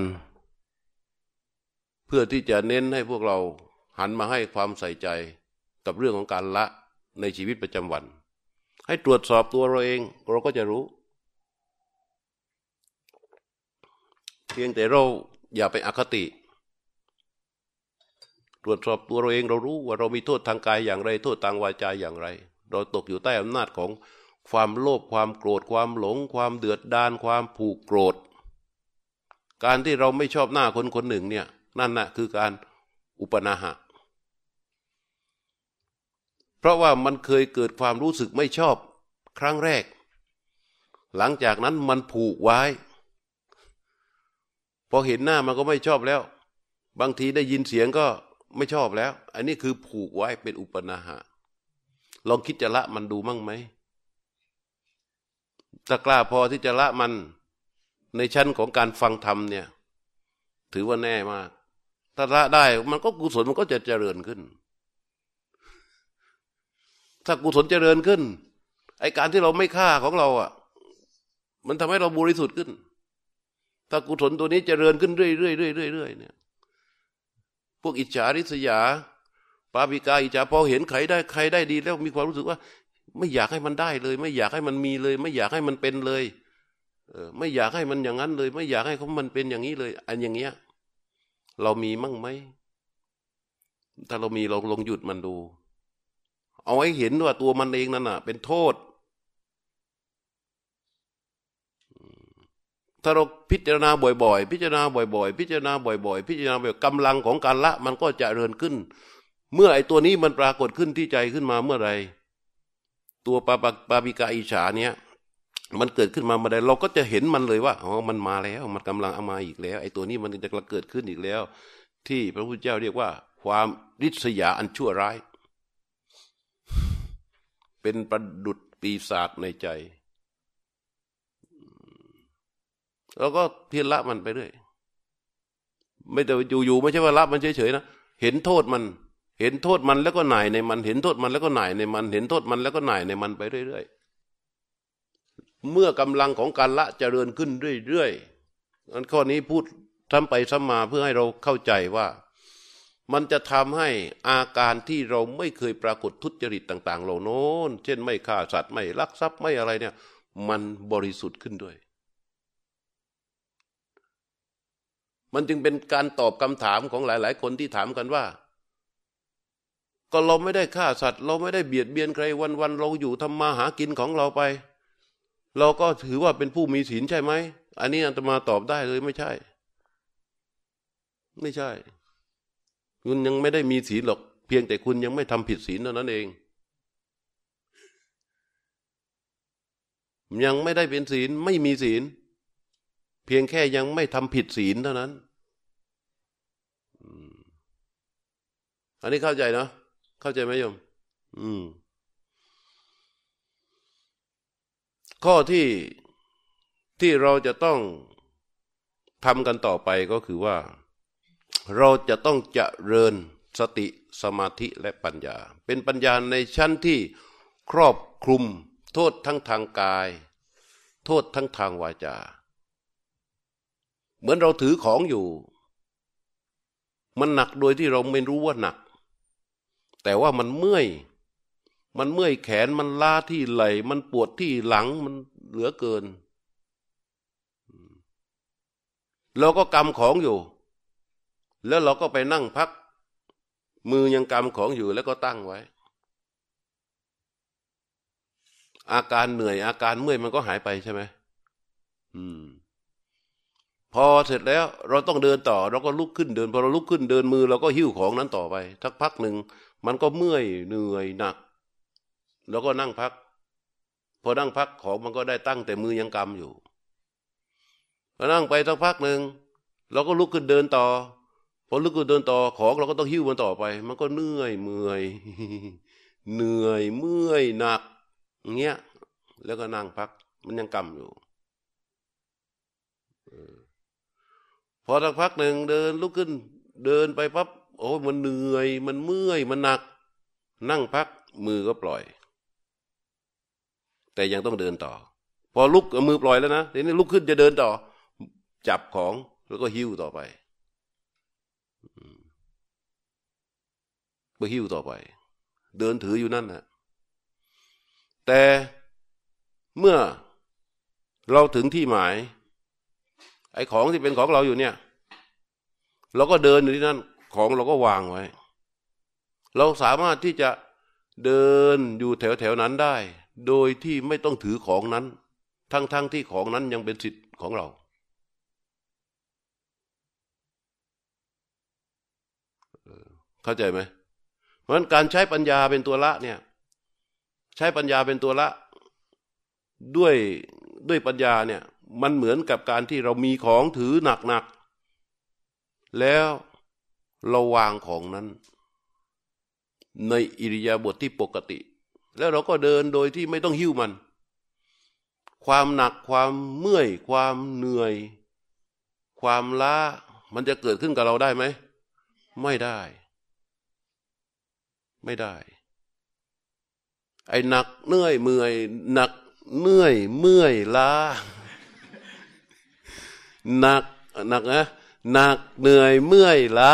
เพื่อที่จะเน้นให้พวกเราหันมาให้ความใส่ใจกับเรื่องของการละในชีวิตประจำวัน ให้ตรวจสอบตัวเราเองเราก็จะรู้ เพียงแต่เราอย่าไปอคติ ตรวจสอบตัวเราเองเรารู้ว่าเรามีโทษทางกายอย่างไร โทษทางวาจาอย่างไร เราตกอยู่ใต้อำนาจของความโลภความโกรธความหลง ความเดือดดานความผูกโกรธ การที่เราไม่ชอบหน้าคนคนหนึ่งเนี่ยนั่นนะคือการอุปนาหะ เพราะว่ามันเคยเกิดความรู้สึกไม่ชอบครั้งแรก หลังจากนั้นมันผูกไว้ พอเห็นหน้ามันก็ไม่ชอบแล้ว บางทีได้ยินเสียงก็ไม่ชอบแล้ว อันนี้คือผูกไว้เป็นอุปนาหะ ลองคิดจะละมันดูมั่งไหมถ้ากล้าพอที่จะละมันในชั้นของการฟังธรรมเนี่ย ถือว่าแน่มาก ถ้าละได้ มันก็กุศลมันก็จะเจริญขึ้น ถ้ากุศลเจริญขึ้น ไอการที่เราไม่ฆ่าของเราอะ มันทำให้เราบริสุทธิ์ขึ้น ถ้ากุศลตัวนี้เจริญขึ้นเรื่อยๆเรื่อยๆเรื่อยๆเนี่ย พวกอิจฉาริษยา ปาปิกาอิจาพอเห็นใครได้ใครได้ดี แล้วมีความรู้สึกว่า ไม่อยากให้มันได้เลย ไม่อยากให้มันมีเลย ไม่อยากให้มันเป็นเลยเออไม่อยากให้มันอย่างนั้นเลย ไม่อยากให้เขามันเป็นอย่างนี้เลย อันอย่างเงี้ย เรามีมั่งไหมถ้าเรามีเราลองหยุดมันดู เอาให้เห็นว่าตัวมันเองนั่นน่ะ เป็นโทษ ถ้าเราพิจารณาบ่อยๆ พิจารณาบ่อยๆ พิจารณาบ่อยๆ พิจารณาแบบกำลังของการละ มันก็จะเริญขึ้น เมื่อไอตัวนี้มันปรากฏขึ้นที่ใจขึ้นมาเมื่อไรตัวปาปาปาปิกาอิฉาเนี้ยมันเกิดขึ้นมาเมื่อใดเราก็จะเห็นมันเลยว่าอ๋อมันมาแล้ว มันกำลังเอามาอีกแล้ว ไอตัวนี้มันจะเกิดขึ้นอีกแล้ว ที่พระพุทธเจ้าเรียกว่า ความริษยาอันชั่วร้าย เป็นประดุดปีศาจในใจ แล้วก็เพียรละมันไปเรื่อยไม่แต่อยู่ๆไม่ใช่ว่าละมันเฉยๆนะเห็นโทษมัน เห็นโทษมันแล้วก็หน่ายในมัน เห็นโทษมันแล้วก็หน่ายในมัน เห็นโทษมันแล้วก็หน่ายในมันไปเรื่อยๆ เมื่อกำลังของการละเจริญขึ้นเรื่อยๆอันข้อนี้พูดทำไปซ้ำมาเพื่อให้เราเข้าใจว่า มันจะทำให้อาการที่เราไม่เคยปรากฏทุจริตต่าง ๆ เหล่าโน้น เช่นไม่ฆ่าสัตว์ไม่ลักทรัพย์ไม่อะไรเนี่ย มันบริสุทธิ์ขึ้นด้วยมันจึงเป็นการตอบคำถามของหลาย ๆ คนที่ถามกันว่า ก็เราไม่ได้ฆ่าสัตว์ เราไม่ได้เบียดเบียนใครวันๆเราอยู่ทำมาหากินของเราไป เราก็ถือว่าเป็นผู้มีศีลใช่ไหม อันนี้อัตมาตอบได้เลยไม่ใช่ ไม่ใช่คุณยังไม่ได้มีศีลหรอก เพียงแต่คุณยังไม่ทำผิดศีลเท่านั้นเอง ยังไม่ได้เป็นศีลไม่มีศีล เพียงแค่ยังไม่ทำผิดศีลเท่านั้นอันนี้เข้าใจเนาะ เข้าใจไหมโยม อืม ข้อที่ที่เราจะต้องทำกันต่อไปก็คือว่า เราจะต้องเจริญสติสมาธิและปัญญา เป็นปัญญาในชั้นที่ครอบคลุม โทษทั้งทางกาย โทษทั้งทางวาจา เหมือนเราถือของอยู่ มันหนักโดยที่เราไม่รู้ว่าหนัก แต่ว่ามันเมื่อย มันเมื่อยแขนมันล้าที่ไหล่มันปวดที่หลังมันเหลือเกินเราก็กำของอยู่ แล้วเราก็ไปนั่งพัก มือยังกำของอยู่แล้วก็ตั้งไว้ อาการเหนื่อย อาการเมื่อยมันก็หายไปใช่ไหมอืม พอเสร็จแล้ว เราต้องเดินต่อ เราก็ลุกขึ้นเดิน พอเราลุกขึ้นเดินมือ เราก็หิ้วของนั้นต่อไปสักพักหนึ่ง มันก็เมื่อยเหนื่อยหนัก แล้วก็นั่งพัก พอนั่งพักของมันก็ได้ตั้งแต่มือยังกำอยู่พอนั่งไปสักพักหนึ่งเราก็ลุกขึ้นเดินต่อพอลุกขึ้นเดินต่อของเราก็ต้องหิ้วมันต่อไป มันก็เหนื่อยเมื่อยเหนื่อยเมื่อยหนักเงี้ยแล้วก็นั่งพัก มันยังกำอยู่พอสักพักหนึ่งเดินลุกขึ้น เดินไปปั๊บ โอ้มันเหนื่อย มันเมื่อยมันหนัก นั่งพักมือก็ปล่อย แต่ยังต้องเดินต่อ พอลุกมือปล่อยแล้วนะทีนี้ลุกขึ้นจะเดินต่อ จับของแล้วก็หิ้วต่อไปไปหิ้วต่อไป เดินถืออยู่นั่นนะแต่เมื่อเราถึงที่หมาย ไอ้ของที่เป็นของเราอยู่เนี่ย เราก็เดินอยู่ที่นั่น ของเราก็วางไว้ เราสามารถที่จะเดินอยู่แถวแถวนั้นได้ โดยที่ไม่ต้องถือของนั้น ทั้งๆทที่ของนั้นยังเป็นสิทธิ์ของเรา เข้าใจไหม เพราะฉะนั้นการใช้ปัญญาเป็นตัวละเนี่ย ใช้ปัญญาเป็นตัวละ ด้วยด้วยปัญญาเนี่ย มันเหมือนกับการที่เรามีของถือหนักๆแล้ว เราวางของนั้น ในอิริยาบถทที่ปกติ แล้วเราก็เดินโดยที่ไม่ต้องหิ้วมัน ความหนักความเมื่อย ความเหนื่อย ความล้ามันจะเกิดขึ้นกับเราได้ไหม ไม่ได้ ไม่ได้ ไอ้หนักเหนื่อยเมื่อยหนักเหนื่อยเมื่อยล้าหนักหนักนะหนักเหนื่อยเมื่อยล้า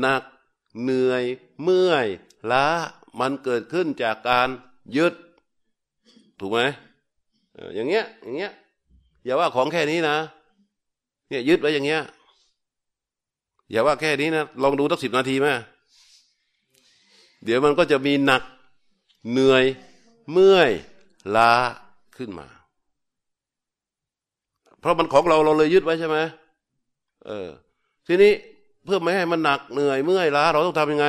หนัก เหนื่อย เมื่อยล้ามันเกิดขึ้นจากการยึด ถูกไหมอย่างเงี้ย อย่างเงี้ย อย่าว่าของแค่นี้นะ เนี่ยยึดไว้อย่างเงี้ย อย่าว่าแค่นี้นะ ลองดูสักสิบนาทีไหมเดี๋ยวมันก็จะมีหนัก เหนื่อย เมื่อยล้าขึ้นมา เพราะมันของเราเราเลยยึดไว้ใช่ไหมเออ ทีนี้ เพื่อไม่ให้มันหนักเหนื่อยเมื่อยล้าเราต้องทำยังไง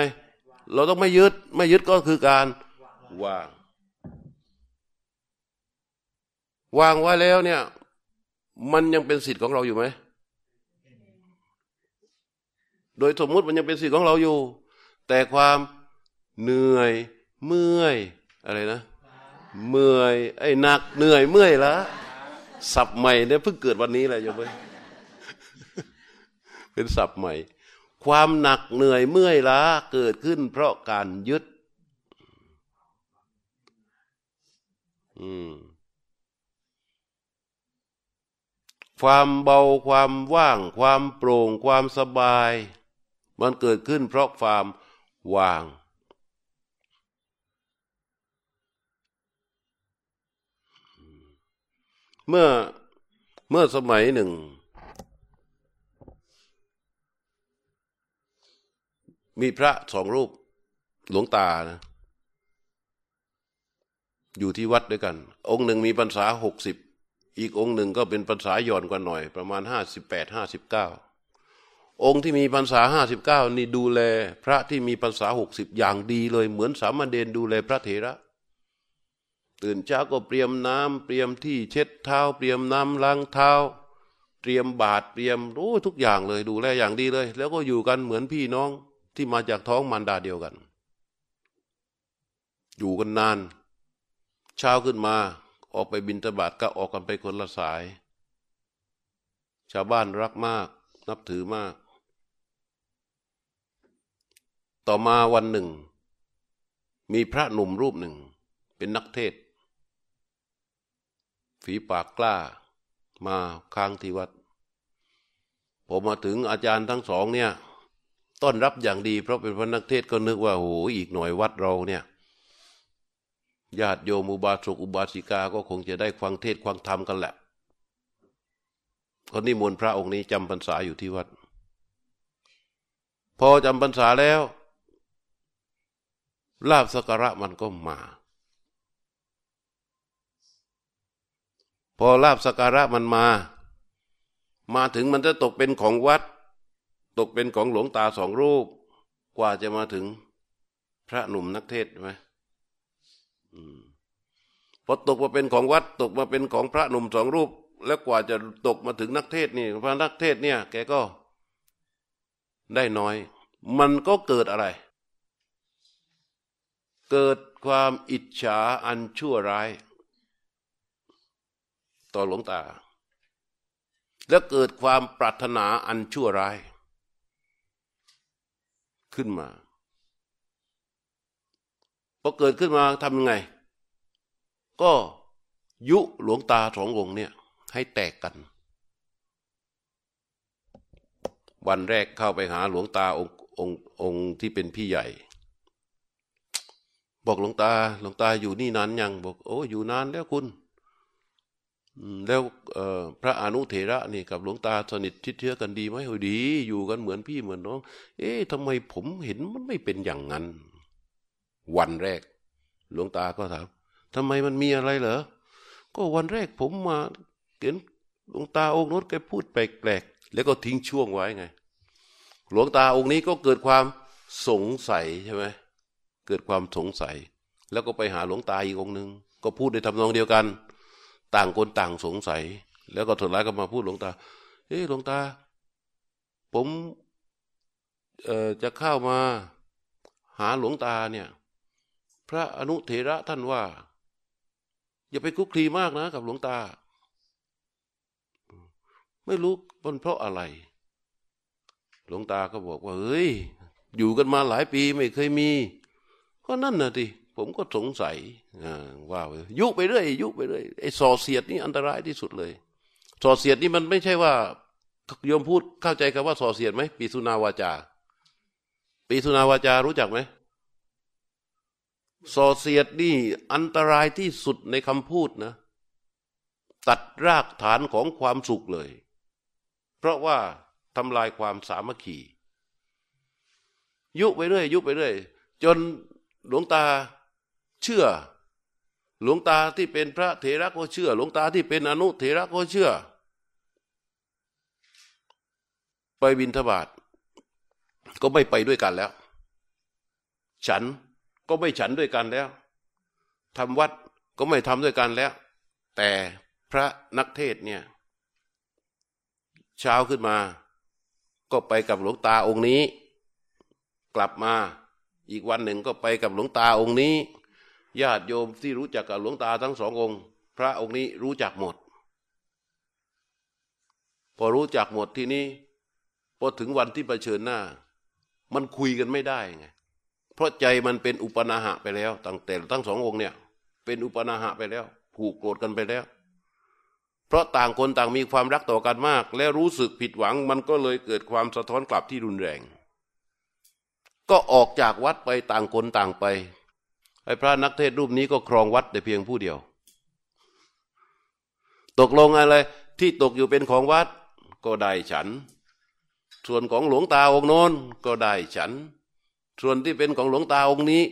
เราต้องไม่ยึด ไม่ยึดก็คือการวาง วางไว้แล้วเนี่ย มันยังเป็นสิทธิ์ของเราอยู่ไหมโดยสมมุติมันยังเป็นสิทธิ์ของเราอยู่ แต่ความเหนื่อยเมื่อยอะไรนะ เมื่อย ไอ้หนักเหนื่อยเมื่อยละสับใหม่เนี่ยเพิ่งเกิดวันนี้แหละโยมเยเป็นสับใหม่ ความหนักเหนื่อยเมื่อยล้าเกิดขึ้นเพราะการยึด อืมความเบาความว่าง ความโปร่ง ความสบาย มันเกิดขึ้นเพราะความว่าง เมื่อเมื่อสมัยหนึ่ง มีพระสองรูปหลวงตานะอยู่ที่วัดด้วยกัน องค์หนึ่งมีพรรษาหกสิบอีกองค์หนึ่งก็เป็นพรรษาย่อนกว่าหน่อย ประมาณห้าสิบแปดห้าสิบเก้าองค์ที่มีพรรษาห้าสิบเก้านี่ดูแล พระที่มีพรรษาหกสิบอย่างดีเลย เหมือนสามเณรดูแลพระเถระ ตื่นเช้าก็เตรียมน้ำเตรียมที่เช็ดเท้า เตรียมน้ำล้างเท้า เตรียมบาตรเตรียมโอ้ทุกอย่างเลยดูแลอย่างดีเลย แล้วก็อยู่กันเหมือนพี่น้อง ที่มาจากท้องมารดาเดียวกัน อยู่กันนาน เช้าขึ้นมาออกไปบินตบาทก็ออกกันไปคนละสาย ชาวบ้านรักมาก นับถือมาก ต่อมาวันหนึ่ง มีพระหนุ่มรูปหนึ่ง เป็นนักเทศ ฝีปากกล้ามาค้างที่วัด ผมมาถึงอาจารย์ทั้งสองเนี่ย ต้อนรับอย่างดี เพราะเป็นพระนักเทศก็นึกว่าโหอีกหน่อยวัดเราเนี่ยญาติโยมอุบาสกอุบาสิกาก็คงจะได้ฟังเทศฟังธรรมกันแหละคนนิมนต์พระองค์นี้จำพรรษาอยู่ที่วัด พอจำพรรษาแล้วลาบสักการะมันก็มา พอลาบสักการะมันมา มาถึงมันจะตกเป็นของวัด ตกเป็นของหลวงตาสองรูป กว่าจะมาถึงพระหนุ่มนักเทศไหมพอตกมาเป็นของวัด ตกมาเป็นของพระหนุ่มสองรูป แล้วกว่าจะตกมาถึงนักเทศนี่พระนักเทศเนี่ย แกก็ได้น้อย มันก็เกิดอะไร เกิดความอิจฉาอันชั่วร้าย ต่อหลวงตา แล้วเกิดความปรารถนาอันชั่วร้าย ขึ้นมาพอเกิดขึ้นมาทำยังไง ก็ยุหลวงตาสององค์เนี่ยให้แตกกัน วันแรกเข้าไปหาหลวงตาองค์องค์องค์ที่เป็นพี่ใหญ่ บอกหลวงตาหลวงตาอยู่นี่นานยังบอกโอ้อยู่นานแล้วคุณ แล้วพระอนุเถระนี่กับหลวงตาสนิทชิดเชื้อกันดีไหมโอ้ดี อยู่กันเหมือนพี่เหมือนน้อง เอ๊ะทำไมผมเห็นมันไม่เป็นอย่างนั้น วันแรก หลวงตาก็ถามทำไมมันมีอะไรเหรอ ก็วันแรกผมมาเห็นหลวงตาองค์นู้นแกพูดแปลกๆแล้วก็ทิ้งช่วงไว้ไง หลวงตาองค์นี้ก็เกิดความสงสัยใช่ไหมเกิดความสงสัย แล้วก็ไปหาหลวงตาอีกองหนึ่งก็พูดในทำนองเดียวกัน ต่างคนต่างสงสัย แล้วก็สุดท้ายก็มาพูดหลวงตา เฮ้หลวงตา ผมเอ่อจะเข้ามาหาหลวงตาเนี่ย พระอนุเถระท่านว่า อย่าไปคุกคีมากนะ กับหลวงตา ไม่รู้เป็นเพราะอะไร หลวงตาก็บอกว่า เฮ้ย อยู่กันมาหลายปีไม่เคยมี ก็นั่นนะที ผมก็สงสัยว่ายุไปเรื่อยยุไปเรื่อยไอ้ส่อเสียดนี่อันตรายที่สุดเลยส่อเสียดนี่มันไม่ใช่ว่าโยมพูดเข้าใจกับว่าส่อเสียดไหมปีสุนาวาจา ปีสุนาวาจารู้จักไหมส่อเสียดนี่อันตรายที่สุดในคำพูดนะ ตัดรากฐานของความสุขเลย เพราะว่าทำลายความสามัคคียุไปเรื่อยยุไปเรื่อยจนหลวงตา เชื่อ หลวงตาที่เป็นพระเถระก็เชื่อ หลวงตาที่เป็นอนุเถระก็เชื่อ ไปบินทบาทก็ไม่ไปด้วยกันแล้ว ฉันก็ไม่ฉันด้วยกันแล้วทำวัดก็ไม่ทำด้วยกันแล้ว แต่พระนักเทศเนี่ย เช้าขึ้นมา ก็ไปกับหลวงตาองค์นี้ กลับมาอีกวันหนึ่งก็ไปกับหลวงตาองค์นี้ ญาติโยมที่รู้จักกับหลวงตาทั้งสององค์ พระองค์นี้รู้จักหมด พอรู้จักหมดที่นี้พอถึงวันที่เผชิญหน้า มันคุยกันไม่ได้ไงเพราะใจมันเป็นอุปนาหะไปแล้วตั้งแต่ทั้งสององค์เนี่ย เป็นอุปนาหะไปแล้ว ผูกโกรธกันไปแล้ว เพราะต่างคนต่างมีความรักต่อกันมาก และรู้สึกผิดหวังมันก็เลยเกิดความสะท้อนกลับที่รุนแรง ก็ออกจากวัดไปต่างคนต่างไป อ้พระนักเทศรูปนี้ก็ครองวัดแต่เพียงผู้เดียว ตกลงอะไรที่ตกอยู่เป็นของวัดก็ได้ฉัน ส่วนของหลวงตาองค์โน้นก็ได้ฉัน ส่วนที่เป็นของหลวงตาองค์นี้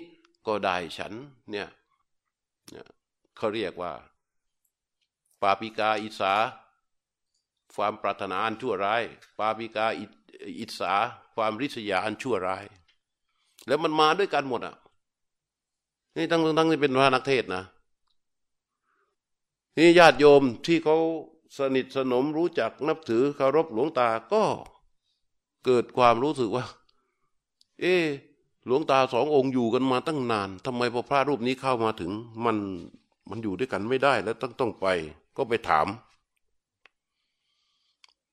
ก็ได้ฉันเนี่ยเขาเรียกว่า ปาปิกาอิสา ความปรารถนาอันชั่วร้าย ปาปิกาอิสา ความริษยาอันชั่วร้าย แล้วมันมาด้วยกันหมดอะ นี่ตั้งตั้งที่เป็นพระนักเทศนะนี่ญาติโยมที่เขาสนิทสนมรู้จักนับถือเคารพหลวงตาก็เกิดความรู้สึกว่า เออหลวงตาสององค์อยู่กันมาตั้งนานทำไมพอพระรูปนี้เข้ามาถึง มันมันอยู่ด้วยกันไม่ได้แล้วต้องต้องไป ก็ไปถาม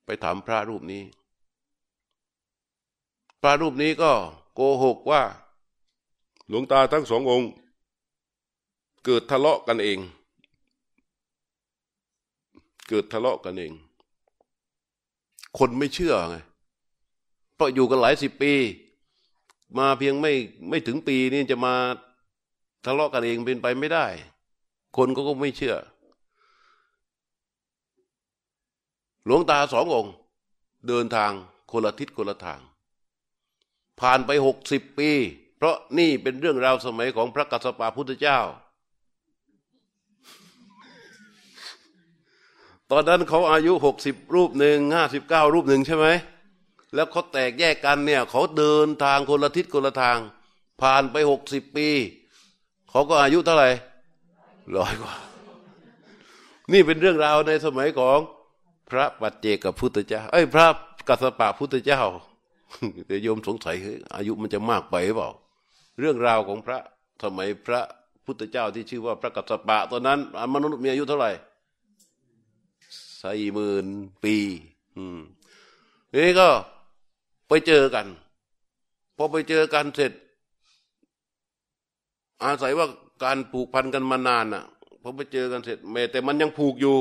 ไปถามพระรูปนี้ พระรูปนี้ก็โกหกว่า หลวงตาทั้งสององค์ เกิดทะเลาะกันเอง เกิดทะเลาะกันเอง คนไม่เชื่อไงเพราะอยู่กันหลายสิบปี มาเพียงไม่ไม่ถึงปีนี่จะมาทะเลาะกันเองเป็นไปไม่ได้ คนก็ก็ไม่เชื่อ หลวงตาสององค์ เดินทางคนละทิศคนละทาง ผ่านไปหกสิบปี เพราะนี่เป็นเรื่องราวสมัยของพระกัสสปะพุทธเจ้า ตอนนั้นเขาอายุหกสิบรูปหนึ่งห้าสิบเก้ารูปหนึ่งใช่ไหมแล้วเขาแตกแยกกันเนี่ยเขาเดินทางคนละทิศคนละทาง ผ่านไปหกสิบปี เขาก็อายุเท่าไหร่ร้อยกว่า นี่เป็นเรื่องราวในสมัยของพระปัจเจกพุทธเจ้า เอ้ย พระกัสสปะพุทธเจ้าแต่โยมสงสัยอายุมันจะมากไปหรือเปล่า เรื่องราวของพระสมัยพระพุทธเจ้าที่ชื่อว่าพระกัสสปะตอนนั้นมนุษย์มีอายุเท่าไหร่ สี่หมื่นปี อืมนี่ก็ไปเจอกัน พอไปเจอกันเสร็จ อาศัยว่าการผูกพันกันมานานอะพอไปเจอกันเสร็จแม้แต่มันยังผูกอยู่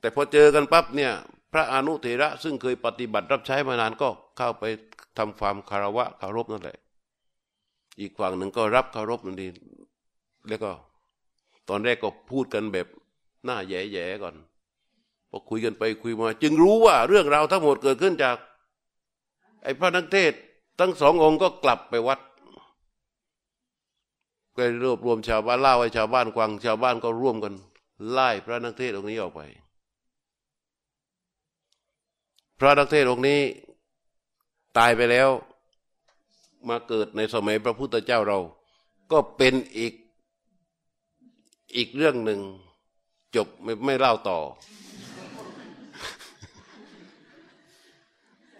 แต่พอเจอกันปั๊บเนี่ย พระอนุเถระซึ่งเคยปฏิบัติรับใช้มานานก็เข้าไปทำความคารวะเคารพนั่นแหละ อีกฝั่งหนึ่งก็รับเคารพนั่นเองแล้วก็ ตอนแรกก็พูดกันแบบหน้าแย่ๆก่อน พอคุยกันไปคุยมา จึงรู้ว่าเรื่องราวทั้งหมดเกิดขึ้นจาก ไอ้พระนักเทศ ทั้งสององค์ก็กลับไปวัดก็รวบรวมชาวบ้านเล่าให้ชาวบ้านฟังชาวบ้านก็ร่วมกัน ไล่พระนักเทศองค์นี้ออกไป พระนักเทศองค์นี้ ตายไปแล้ว มาเกิดในสมัยพระพุทธเจ้าเรา ก็เป็นอีกอีกเรื่องหนึ่งจบไม่ไม่เล่าต่อ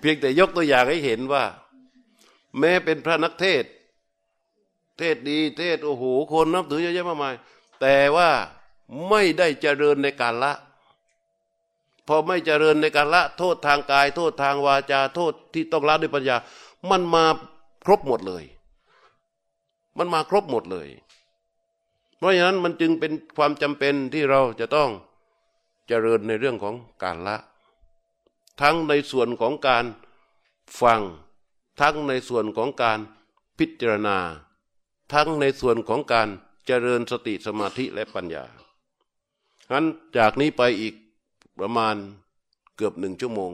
เพียงแต่ยกตัวอย่างให้เห็นว่า แม้เป็นพระนักเทศ เทศดีเทศโอ้โหคนนับถือเยอะแยะมากมาย แต่ว่าไม่ได้เจริญในการละ พอไม่เจริญในการละ โทษทางกาย โทษทางวาจาโทษที่ต้องละด้วยปัญญา มันมาครบหมดเลย มันมาครบหมดเลย เพราะฉะนั้นมันจึงเป็นความจำเป็นที่เราจะต้องเจริญในเรื่องของการละ ทั้งในส่วนของการฟัง ทั้งในส่วนของการพิจารณา ทั้งในส่วนของการเจริญสติสมาธิและปัญญาฉะนั้นจากนี้ไปอีกประมาณเกือบหนึ่งชั่วโมง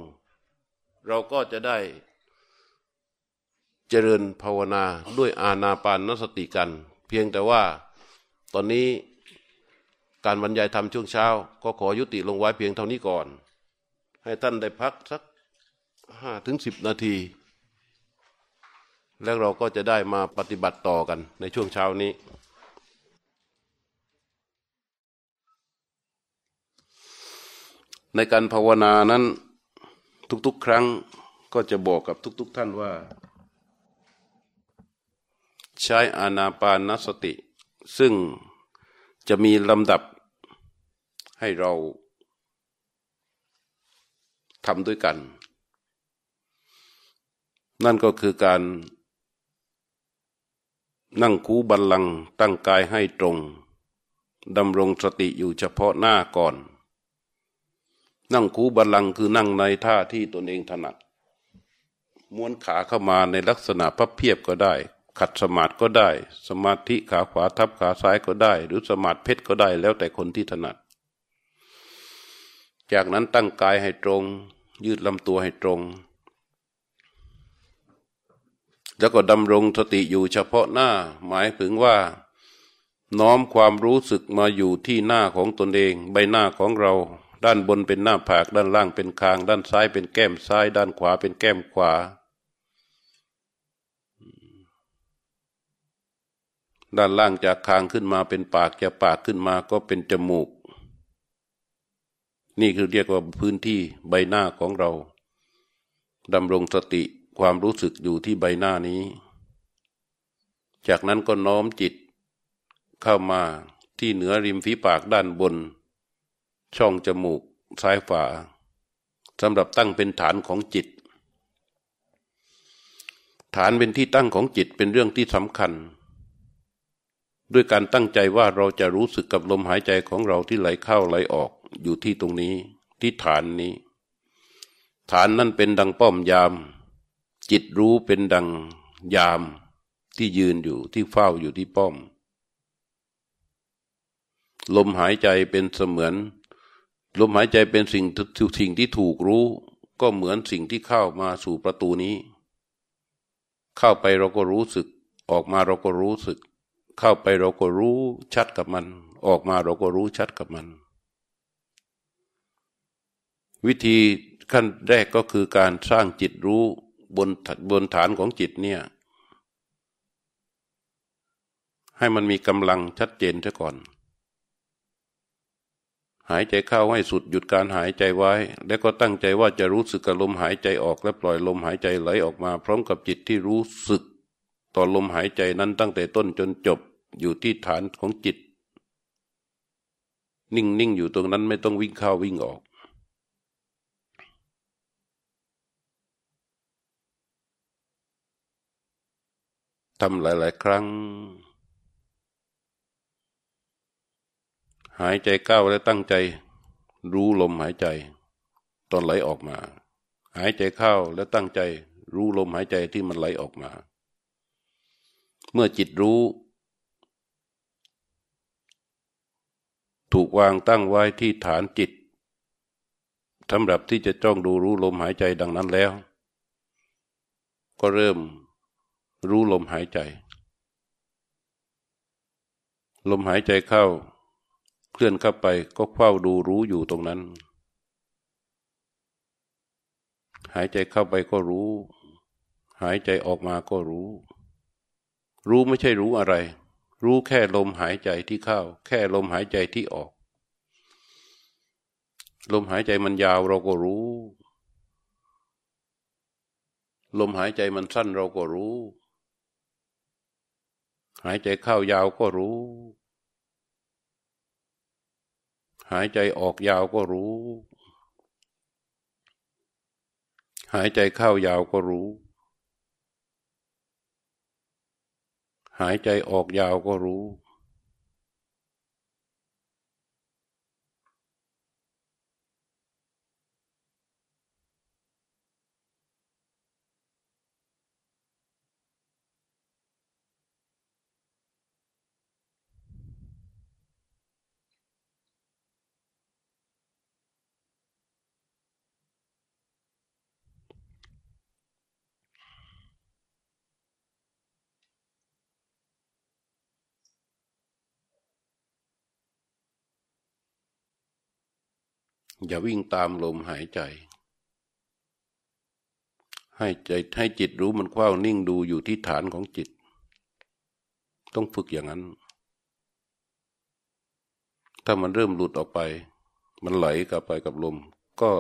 เราก็จะได้เจริญภาวนาด้วยอาณาปานนสติกัน เพียงแต่ว่าตอนนี้การบรรยายธรรมช่วงเช้า ก็ขอยุติลงไว้เพียงเท่านี้ก่อน ให้ท่านได้พักสักห้าถึงสิบนาที แล้วเราก็จะได้มาปฏิบัติต่อกันในช่วงเช้านี้ ในการภาวนานั้นทุกๆ ครั้งก็จะบอกกับทุก ๆ ท่านว่า ใช้อานาปานสติ ซึ่งจะมีลำดับให้เรา ทำด้วยกัน นั่นก็คือการ นั่งคูบัลลังตั้งกายให้ตรงดำรงสติอยู่เฉพาะหน้าก่อน นั่งคูบัลลังคือนั่งในท่าที่ตนเองถนัดม้วนขาเข้ามาในลักษณะพับเพียบก็ได้ ขัดสมาธิก็ได้ สมาธิขาขวาทับขาซ้ายก็ได้ หรือสมาธิเพชรก็ได้แล้วแต่คนที่ถนัด จากนั้นตั้งกายให้ตรง ยืดลำตัวให้ตรง แล้วก็ดำรงสติอยู่เฉพาะหน้า หมายถึงว่า น้อมความรู้สึกมาอยู่ที่หน้าของตนเอง ใบหน้าของเรา ด้านบนเป็นหน้าผาก ด้านล่างเป็นคาง ด้านซ้ายเป็นแก้มซ้าย ด้านขวาเป็นแก้มขวา ด้านล่างจากคางขึ้นมาเป็นปากจากปากขึ้นมาก็เป็นจมูก นี่คือเรียกว่าพื้นที่ใบหน้าของเราดำรงสติความรู้สึกอยู่ที่ใบหน้านี้ จากนั้นก็น้อมจิต เข้ามาที่เหนือริมฝีปากด้านบน ช่องจมูกซ้ายฝาสำหรับตั้งเป็นฐานของจิต ฐานเป็นที่ตั้งของจิตเป็นเรื่องที่สำคัญ ด้วยการตั้งใจว่าเราจะรู้สึกกับลมหายใจของเราที่ไหลเข้าไหลออก อยู่ที่ตรงนี้ ที่ฐานนี้ ฐานนั่นเป็นดังป้อมยาม จิตรู้เป็นดังยามที่ยืนอยู่ที่เฝ้าอยู่ที่ป้อม ลมหายใจเป็นเสมือน ลมหายใจเป็นสิ่งสิ่งที่ถูกรู้ ก็เหมือนสิ่งที่เข้ามาสู่ประตูนี้ เข้าไปเราก็รู้สึก ออกมาเราก็รู้สึก เข้าไปเราก็รู้ชัดกับมัน ออกมาเราก็รู้ชัดกับมัน วิธีขั้นแรกก็คือการสร้างจิตรู้บนบนฐานของจิตเนี่ย ให้มันมีกำลังชัดเจนซะก่อน หายใจเข้าให้สุดหยุดการหายใจไว้ แล้วก็ตั้งใจว่าจะรู้สึกกับลมหายใจออกและปล่อยลมหายใจไหลออกมา พร้อมกับจิตที่รู้สึก ต่อลมหายใจนั้นตั้งแต่ต้นจนจบอยู่ที่ฐานของจิต นิ่งๆอยู่ตรงนั้นไม่ต้องวิ่งเข้าวิ่งออกทำหลาย ๆ ครั้ง หายใจเข้าและตั้งใจ รู้ลมหายใจ ตอนไหลออกมา หายใจเข้าและตั้งใจ รู้ลมหายใจที่มันไหลออกมา เมื่อจิตรู้ ถูกวางตั้งไว้ที่ฐานจิตสำหรับที่จะจ้องดูรู้ลมหายใจดังนั้นแล้ว ก็เริ่ม รู้ลมหายใจ ลมหายใจเข้า เคลื่อนเข้าไปก็เฝ้าดูรู้อยู่ตรงนั้น หายใจเข้าไปก็รู้ หายใจออกมาก็รู้ รู้ไม่ใช่รู้อะไร รู้แค่ลมหายใจที่เข้า แค่ลมหายใจที่ออก ลมหายใจมันยาวเราก็รู้ลมหายใจมันสั้นเราก็รู้ หายใจเข้ายาวก็รู้ หายใจออกยาวก็รู้ หายใจเข้ายาวก็รู้ หายใจออกยาวก็รู้ อย่าวิ่งตามลมหายใจ ให้ใจให้จิตรู้มันคว้านิ่งดูอยู่ที่ฐานของจิต ต้องฝึกอย่างนั้น ถ้ามันเริ่มหลุดออกไป มันไหลกลับไปกับลม ก็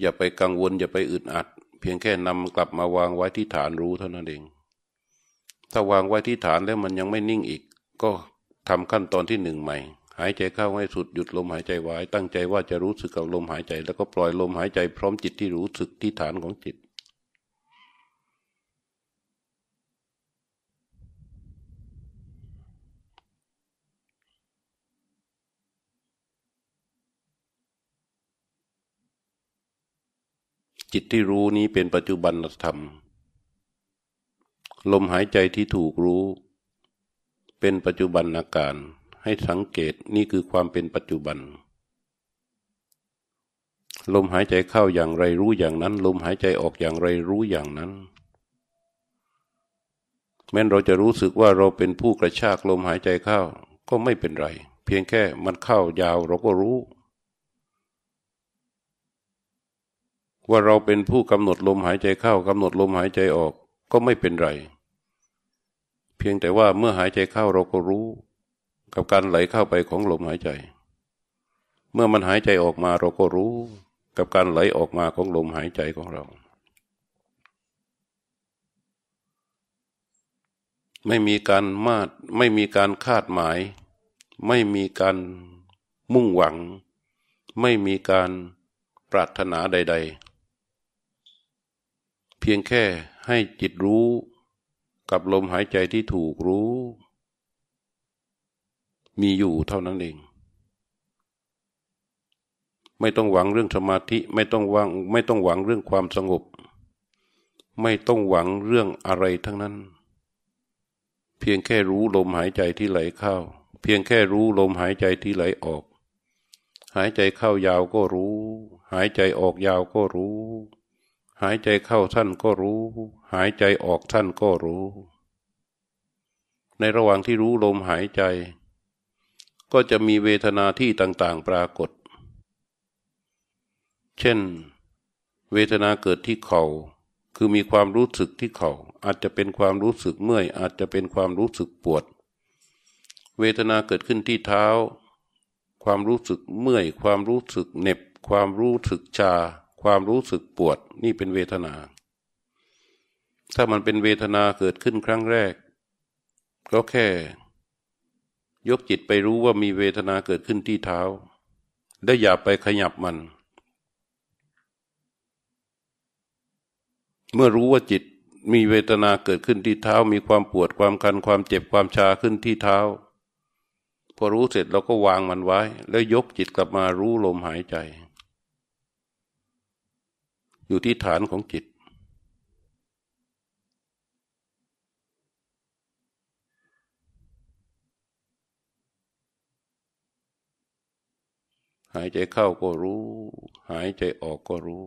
อย่าไปกังวล อย่าไปอึดอัด เพียงแค่นำกลับมาวางไว้ที่ฐานรู้เท่านั้นเอง ถ้าวางไว้ที่ฐานแล้วมันยังไม่นิ่งอีก ก็ทำขั้นตอนที่หนึ่งใหม่ หายใจเข้าให้สุดหยุดลมหายใจไว้ ตั้งใจว่าจะรู้สึกกับลมหายใจ แล้วก็ปล่อยลมหายใจพร้อมจิตที่รู้สึกที่ฐานของจิต จิตที่รู้นี้เป็นปัจจุบันธรรม ลมหายใจที่ถูกรู้ เป็นปัจจุบันอาการ ให้สังเกตนี่คือความเป็นปัจจุบัน ลมหายใจเข้าอย่างไรรู้อย่างนั้น ลมหายใจออกอย่างไรรู้อย่างนั้น แม้นเราจะรู้สึกว่าเราเป็นผู้กระชากลมหายใจเข้าก็ไม่เป็นไร เพียงแค่มันเข้ายาวเราก็รู้ ว่าเราเป็นผู้กำหนดลมหายใจเข้ากำหนดลมหายใจออกก็ไม่เป็นไร เพียงแต่ว่าเมื่อหายใจเข้าเราก็รู้ กับการไหลเข้าไปของลมหายใจ เมื่อมันหายใจออกมาเราก็รู้ กับการไหลออกมาของลมหายใจของเรา ไม่มีการมาดไม่มีการคาดหมาย ไม่มีการมุ่งหวัง ไม่มีการปรารถนาใด ๆ เพียงแค่ให้จิตรู้กับลมหายใจที่ถูกรู้ มีอยู่เท่านั้นเอง ไม่ต้องหวังเรื่องสมาธิไม่ต้องหวังไม่ต้องหวังเรื่องความสงบ ไม่ต้องหวังเรื่องอะไรทั้งนั้น เพียงแค่รู้ลมหายใจที่ไหลเข้า เพียงแค่รู้ลมหายใจที่ไหลออก หายใจเข้ายาวก็รู้ หายใจออกยาวก็รู้ หายใจเข้าท่านก็รู้ หายใจออกท่านก็รู้ ในระหว่างที่รู้ลมหายใจ ก็จะมีเวทนาที่ต่างๆปรากฏ เช่น เวทนาเกิดที่เขา่าคือมีความรู้สึกที่เขา่าอาจจะเป็นความรู้สึกเมื่อย อาจจะเป็นความรู้สึกปวด เวทนาเกิดขึ้นที่เท้า ความรู้สึกเมื่อย ความรู้สึกเหน็บ ความรู้สึกชา ความรู้สึกปวด นี่เป็นเวทนา ถ้ามันเป็นเวทนาเกิดขึ้นครั้งแรก ก็แค่ ยกจิตไปรู้ว่ามีเวทนาเกิดขึ้นที่เท้า ได้อย่าไปขยับมัน เมื่อรู้ว่าจิตมีเวทนาเกิดขึ้นที่เท้า มีความปวดความคันความเจ็บความชาขึ้นที่เท้า พอรู้เสร็จเราก็วางมันไว้ แล้วยกจิตกลับมารู้ลมหายใจ อยู่ที่ฐานของจิต หายใจเข้าก็รู้ หายใจออกก็รู้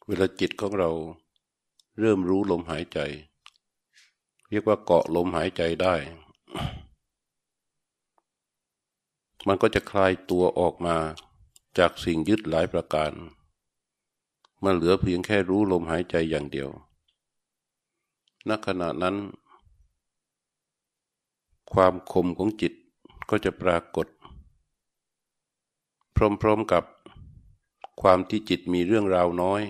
เวลาจิตของเราเริ่มรู้ลมหายใจ เรียกว่าเกาะลมหายใจได้ มันก็จะคลายตัวออกมาจากสิ่งยึดหลายประการ มันเหลือเพียงแค่รู้ลมหายใจอย่างเดียวณขณะนั้น ความคมของจิตก็จะปรากฏ พร้อมๆกับความที่จิตมีเรื่องราวน้อย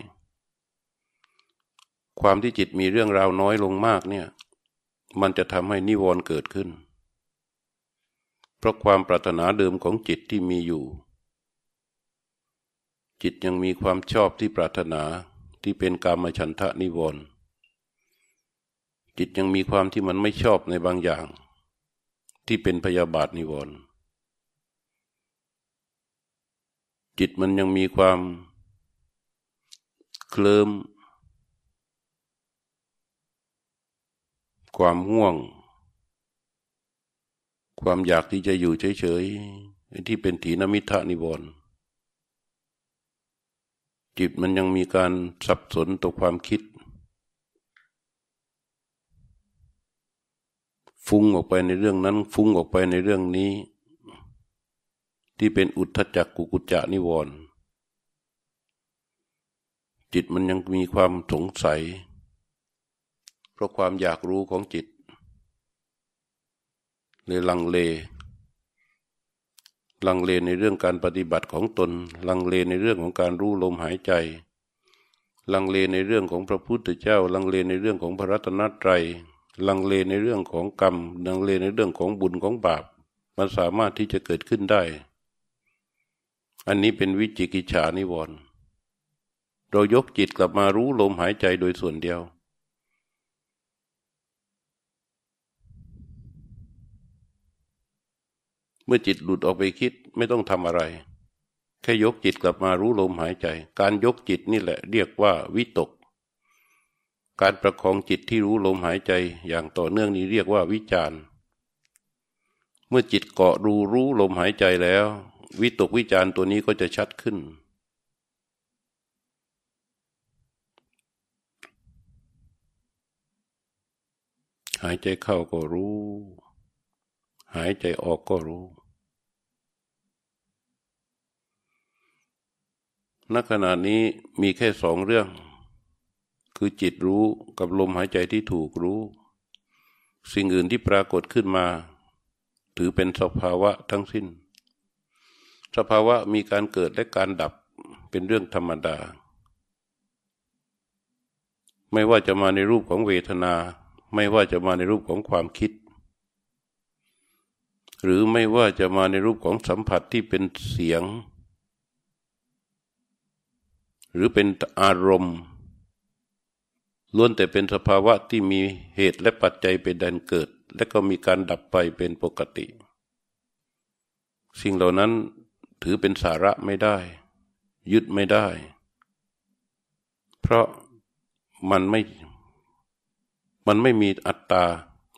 ความที่จิตมีเรื่องราวน้อยลงมากเนี่ย มันจะทำให้นิวรณ์เกิดขึ้น เพราะความปรารถนาเดิมของจิตที่มีอยู่ จิตยังมีความชอบที่ปรารถนาที่เป็นกามฉันทะนิวรณ์จิตยังมีความที่มันไม่ชอบในบางอย่าง ที่เป็นพยาบาทนิวรณ์จิตมันยังมีความเคลิม ความห่วง ความอยากที่จะอยู่เฉยๆที่เป็นถีนมิทะนิวรณ์จิตมันยังมีการสับสนต่อความคิด ฟุ้งออกไปในเรื่องนั้น ฟุ้งออกไปในเรื่องนี้ ที่เป็นอุทธจักกุกุจจะนิวรณ์จิตมันยังมีความสงสัย ราะความอยากรู้ของจิตเลยลังเล ลังเลในเรื่องการปฏิบัติของตน ลังเลในเรื่องของการรู้ลมหายใจ ลังเลในเรื่องของพระพุทธเจ้า ลังเลในเรื่องของพระรัตนตรัย ลังเลในเรื่องของกรรม ลังเลในเรื่องของบุญของบาป มันสามารถที่จะเกิดขึ้นได้ อันนี้เป็นวิจิกิจฉานิวรณ์เรายกจิตกลับมารู้ลมหายใจโดยส่วนเดียว เมื่อจิตหลุดออกไปคิดไม่ต้องทำอะไร แค่ยกจิตกลับมารู้ลมหายใจ การยกจิตนี่แหละเรียกว่าวิตก การประคองจิตที่รู้ลมหายใจอย่างต่อเนื่องนี้เรียกว่าวิจารเมื่อจิตเกาะรูรู้ลมหายใจแล้ว วิตกวิจารตัวนี้ก็จะชัดขึ้นหายใจเข้าก็รู้ หายใจออกก็รู้ ณ ขณะนี้มีแค่สองเรื่อง คือจิตรู้กับลมหายใจที่ถูกรู้ สิ่งอื่นที่ปรากฏขึ้นมา ถือเป็นสภาวะทั้งสิ้น สภาวะมีการเกิดและการดับเป็นเรื่องธรรมดา ไม่ว่าจะมาในรูปของเวทนา ไม่ว่าจะมาในรูปของความคิด หรือไม่ว่าจะมาในรูปของสัมผัสที่เป็นเสียง หรือเป็นอารมณ์ล้วนแต่เป็นสภาวะที่มีเหตุและปัจจัยเป็นแดนเกิด และก็มีการดับไปเป็นปกติ สิ่งเหล่านั้นถือเป็นสาระไม่ได้ ยึดไม่ได้ เพราะมันไม่ มันไม่มีอัตตา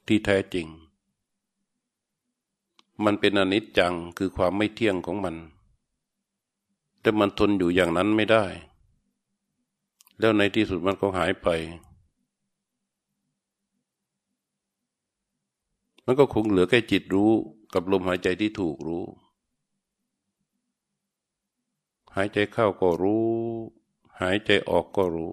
ที่แท้จริง มันเป็นอนิจจังคือความไม่เที่ยงของมัน แต่มันทนอยู่อย่างนั้นไม่ได้ แล้วในที่สุดมันก็หายไป มันก็คงเหลือแค่จิตรู้กับลมหายใจที่ถูกรู้ หายใจเข้าก็รู้ หายใจออกก็รู้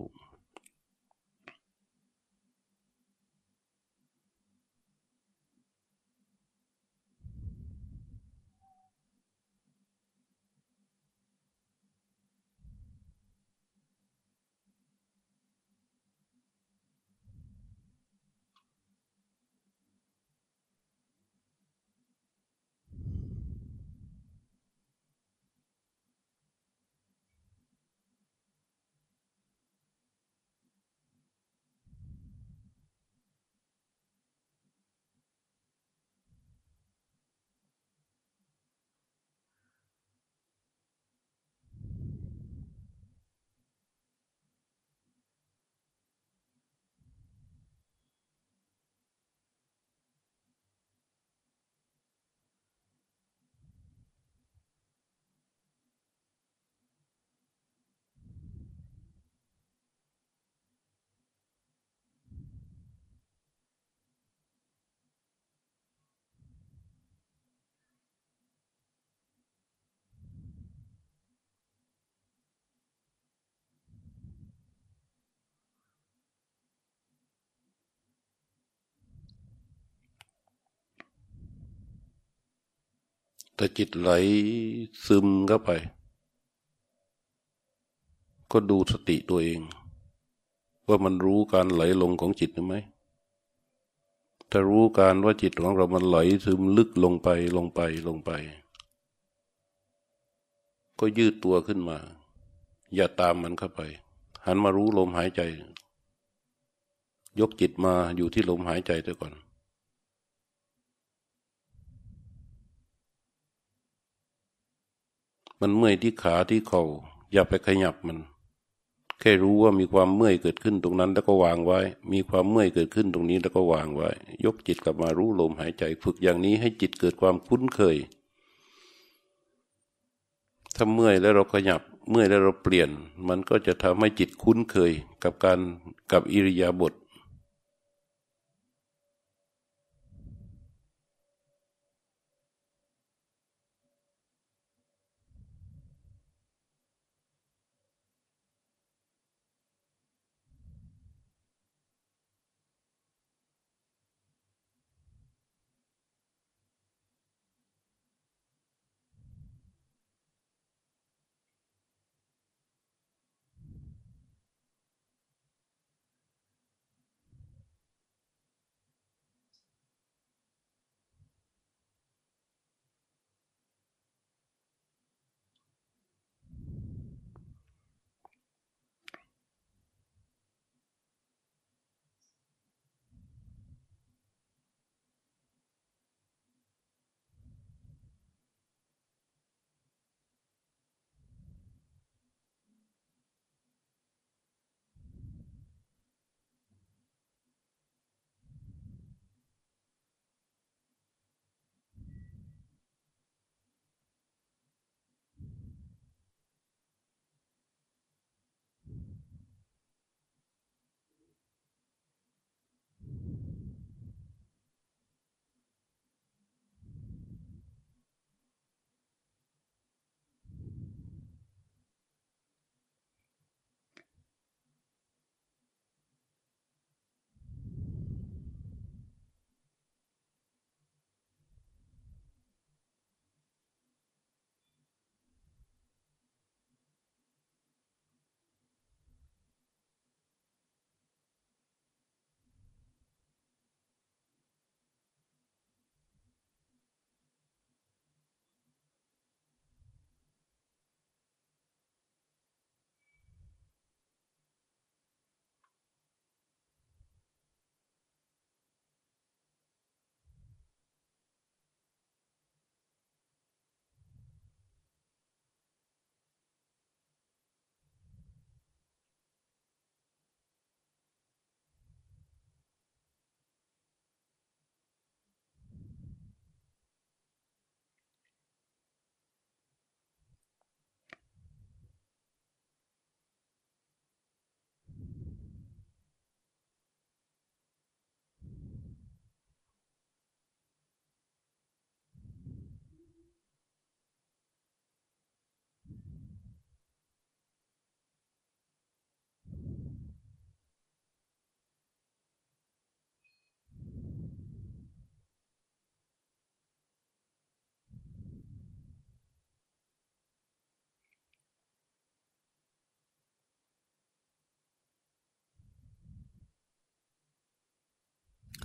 แต่จิตไหลซึมเข้าไป ก็ดูสติตัวเอง ว่ามันรู้การไหลลงของจิตหรือไม่ถ้ารู้การว่าจิตของเรามันไหลซึมลึกลงไปลงไปลงไป ก็ยืดตัวขึ้นมา อย่าตามมันเข้าไป หันมารู้ลมหายใจ ยกจิตมาอยู่ที่ลมหายใจตัวก่อน มันเมื่อยที่ขาที่เขา่าอย่าไปขยับมัน แค่รู้ว่ามีความเมื่อยเกิดขึ้นตรงนั้นแล้วก็วางไว้ มีความเมื่อยเกิดขึ้นตรงนี้แล้วก็วางไว้ ยกจิตกลับมารู้ลมหายใจ ฝึกอย่างนี้ให้จิตเกิดความคุ้นเคย ถ้าเมื่อยแล้วเราขยับเมื่อยแล้วเราเปลี่ยน มันก็จะทำให้จิตคุ้นเคยกับการกับอิริยาบถ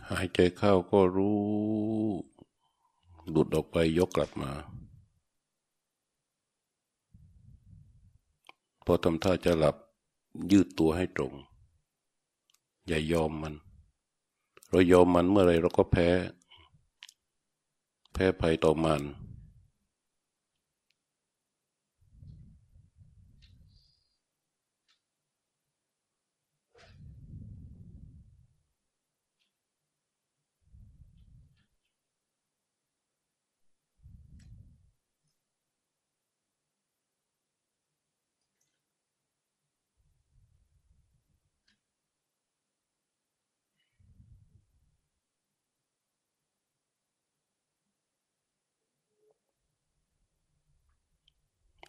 หายใจเข้าก็รู้หลุดออกไปยกกลับมา พอทำท่าจะหลับยืดตัวให้ตรง อย่ายอมมัน เรายอมมันเมื่อไรเราก็แพ้ แพ้ภัยต่อมัน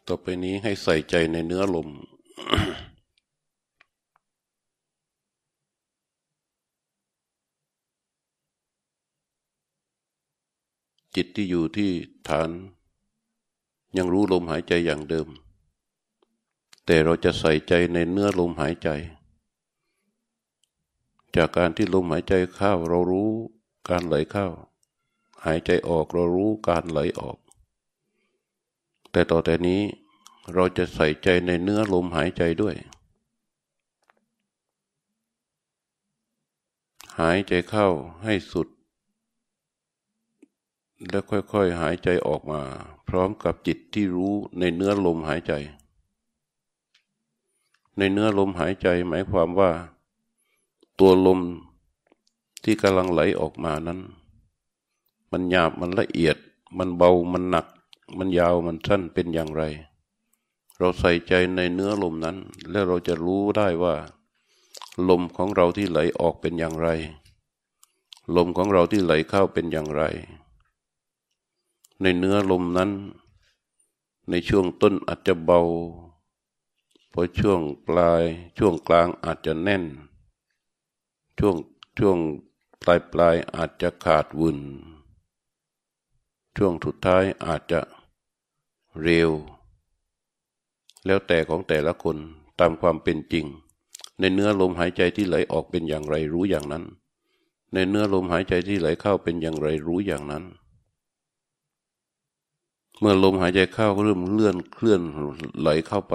ต่อไปนี้ให้ใส่ใจในเนื้อลม จิตที่อยู่ที่ฐาน ยังรู้ลมหายใจอย่างเดิม แต่เราจะใส่ใจในเนื้อลมหายใจ จากการที่ลมหายใจเข้าเรารู้การไหลเข้า หายใจออกเรารู้การไหลออก แต่ต่อแต่นี้เราจะใส่ใจในเนื้อลมหายใจด้วย หายใจเข้าให้สุด แล้วค่อยๆหายใจออกมา พร้อมกับจิตที่รู้ในเนื้อลมหายใจ ในเนื้อลมหายใจหมายความว่า ตัวลมที่กำลังไหลออกมานั้น มันหยาบมันละเอียด มันเบามันหนัก มันยาวมันสั้นเป็นอย่างไร เราใส่ใจในเนื้อลมนั้น แล้วเราจะรู้ได้ว่า ลมของเราที่ไหลออกเป็นอย่างไร ลมของเราที่ไหลเข้าเป็นอย่างไร ในเนื้อลมนั้น ในช่วงต้นอาจจะเบาพอช่วงปลายช่วงกลางอาจจะแน่น ช่วงช่วงปลายปลายอาจจะขาดวุ่นช่วงสุดท้ายอาจจะ เร็ว แล้วแต่ของแต่ละคนตามความเป็นจริง ในเนื้อลมหายใจที่ไหลออกเป็นอย่างไรรู้อย่างนั้น ในเนื้อลมหายใจที่ไหลเข้าเป็นอย่างไรรู้อย่างนั้น เมื่อลมหายใจเข้าเริ่มเลื่อนเคลื่อนไหลเข้าไป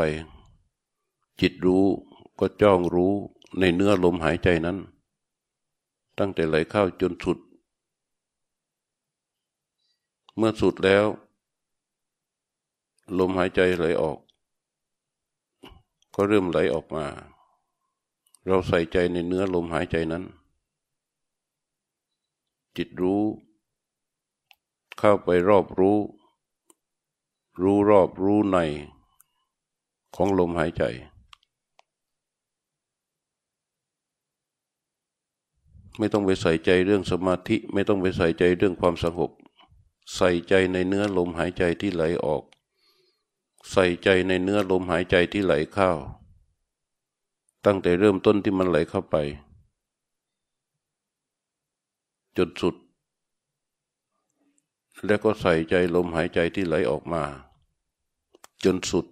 จิตรู้ก็จ้องรู้ในเนื้อลมหายใจนั้น ตั้งแต่ไหลเข้าจนสุด เมื่อสุดแล้ว ลมหายใจไหลออก ก็เริ่มไหลออกมา เราใส่ใจในเนื้อลมหายใจนั้น จิตรู้ เข้าไปรอบรู้ รู้รอบรู้ใน ของลมหายใจ ไม่ต้องไปใส่ใจเรื่องสมาธิ ไม่ต้องไปใส่ใจเรื่องความสงบใส่ใจในเนื้อลมหายใจที่ไหลออก ใส่ใจในเนื้อลมหายใจที่ไหลเข้า ตั้งแต่เริ่มต้นที่มันไหลเข้าไป จนสุด แล้วก็ใส่ใจลมหายใจที่ไหลออกมา จนสุด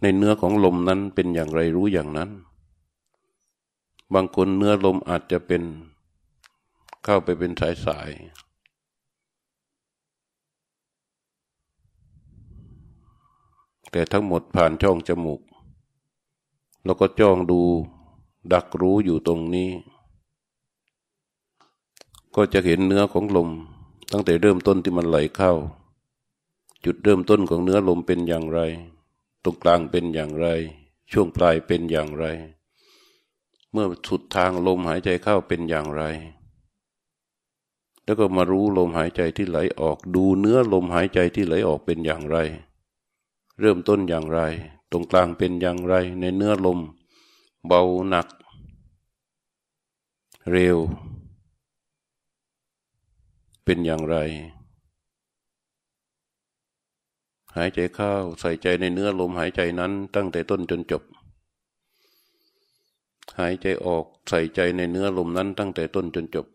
ในเนื้อของลมนั้นเป็นอย่างไรรู้อย่างนั้น บางคนเนื้อลมอาจจะเป็น เข้าไปเป็นสายสาย แต่ทั้งหมดผ่านช่องจมูก แล้วก็จ้องดูดักรู้อยู่ตรงนี้ ก็จะเห็นเนื้อของลม ตั้งแต่เริ่มต้นที่มันไหลเข้า จุดเริ่มต้นของเนื้อลมเป็นอย่างไร ตรงกลางเป็นอย่างไร ช่วงปลายเป็นอย่างไร เมื่อสุดทางลมหายใจเข้าเป็นอย่างไรแล้วก็มารู้ลมหายใจที่ไหลออก ดูเนื้อลมหายใจที่ไหลออกเป็นอย่างไร เริ่มต้นอย่างไร ตรงกลางเป็นอย่างไร ในเนื้อลม เบาหนัก เร็ว เป็นอย่างไร หายใจเข้าใส่ใจในเนื้อลมหายใจนั้น ตั้งแต่ต้นจนจบ หายใจออกใส่ใจในเนื้อลมนั้น ตั้งแต่ต้นจนจบ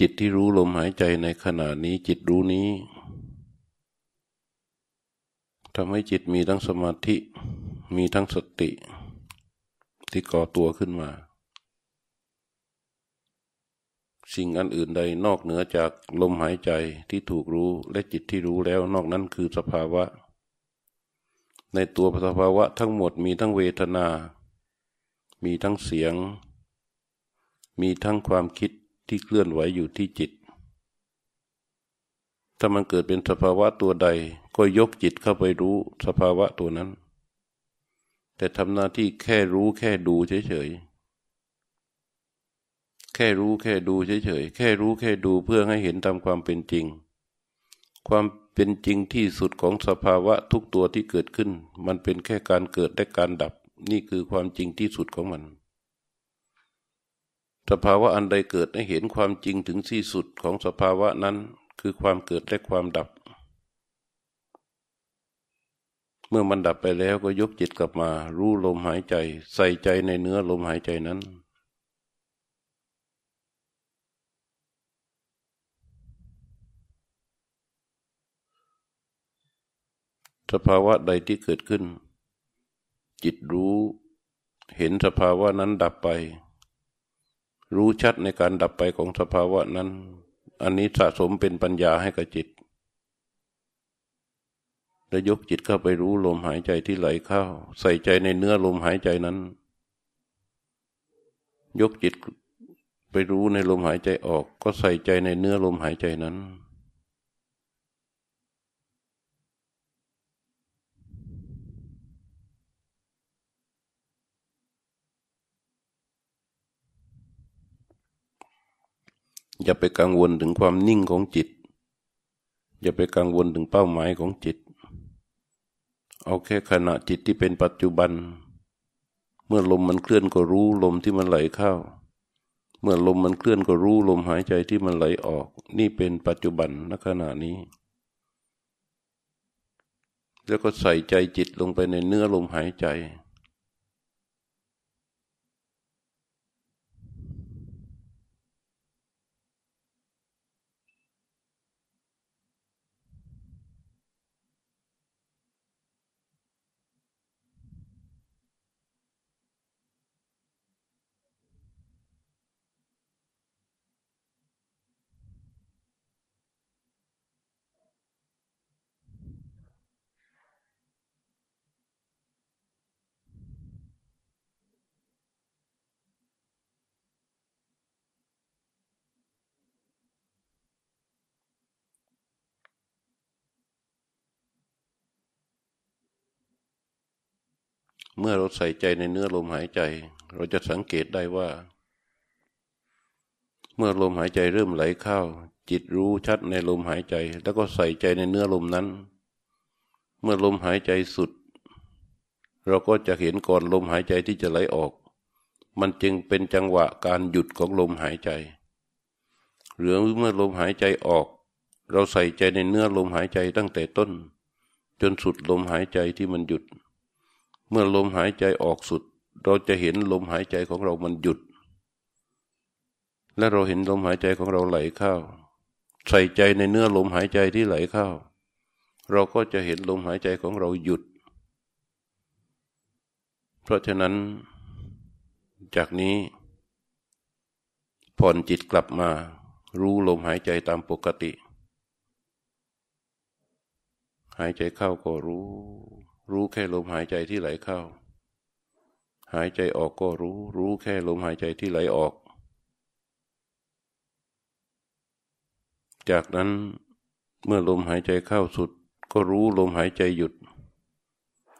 จิตที่รู้ลมหายใจในขณะนี้จิตรู้นี้ทำให้จิตมีทั้งสมาธิ มีทั้งสติ ที่ก่อตัวขึ้นมา สิ่งอันอื่นใดนอกเหนือจากลมหายใจที่ถูกรู้และจิตที่รู้แล้วนอกนั้นคือสภาวะ ในตัวสภาวะทั้งหมดมีทั้งเวทนา มีทั้งเสียง มีทั้งความคิด ที่เคลื่อนไหวอยู่ที่จิต ถ้ามันเกิดเป็นสภาวะตัวใด ก็ยกจิตเข้าไปรู้สภาวะตัวนั้น แต่ทำหน้าที่แค่รู้แค่ดูเฉยๆ แค่รู้แค่ดูเฉยๆ แค่รู้แค่ดูเพื่อให้เห็นตามความเป็นจริง ความเป็นจริงที่สุดของสภาวะทุกตัวที่เกิดขึ้น มันเป็นแค่การเกิดและการดับ นี่คือความจริงที่สุดของมัน สภาวะอันใดเกิดให้เห็นความจริงถึงที่สุดของสภาวะนั้น คือความเกิดและความดับ เมื่อมันดับไปแล้วก็ยกจิตกลับมา รู้ลมหายใจ ใส่ใจในเนื้อลมหายใจนั้น สภาวะใดที่เกิดขึ้น จิตรู้ เห็นสภาวะนั้นดับไป รู้ชัดในการดับไปของสภาวะนั้น อันนี้สะสมเป็นปัญญาให้กับจิต แล้วยกจิตเข้าไปรู้ลมหายใจที่ไหลเข้า ใส่ใจในเนื้อลมหายใจนั้น ยกจิตไปรู้ในลมหายใจออก ก็ใส่ใจในเนื้อลมหายใจนั้น อย่าไปกังวลถึงความนิ่งของจิต อย่าไปกังวลถึงเป้าหมายของจิต เอาแค่ขณะจิตที่เป็นปัจจุบัน เมื่อลมมันเคลื่อนก็รู้ลมที่มันไหลเข้า เมื่อลมมันเคลื่อนก็รู้ลมหายใจที่มันไหลออก นี่เป็นปัจจุบันณขณะนี้ แล้วก็ใส่ใจจิตลงไปในเนื้อลมหายใจ เมื่อเราใส่ใจในเนื้อลมหายใจ เราจะสังเกตได้ว่า เมื่อลมหายใจเริ่มไหลเข้า จิตรู้ชัดในลมหายใจ แล้วก็ใส่ใจในเนื้อลมนั้น เมื่อลมหายใจสุด เราก็จะเห็นก่อนลมหายใจที่จะไหลออก มันจึงเป็นจังหวะการหยุดของลมหายใจหรือเมื่อลมหายใจออก เราใส่ใจในเนื้อลมหายใจตั้งแต่ต้น จนสุดลมหายใจที่มันหยุด เมื่อลมหายใจออกสุด เราจะเห็นลมหายใจของเรามันหยุด และเราเห็นลมหายใจของเราไหลเข้า ใส่ใจในเนื้อลมหายใจที่ไหลเข้า เราก็จะเห็นลมหายใจของเราหยุด เพราะฉะนั้น จากนี้ ผ่อนจิตกลับมา รู้ลมหายใจตามปกติ หายใจเข้าก็รู้ รู้แค่ลมหายใจที่ไหลเข้า หายใจออกก็รู้ รู้แค่ลมหายใจที่ไหลออก จากนั้นเมื่อลมหายใจเข้าสุด ก็รู้ลมหายใจหยุด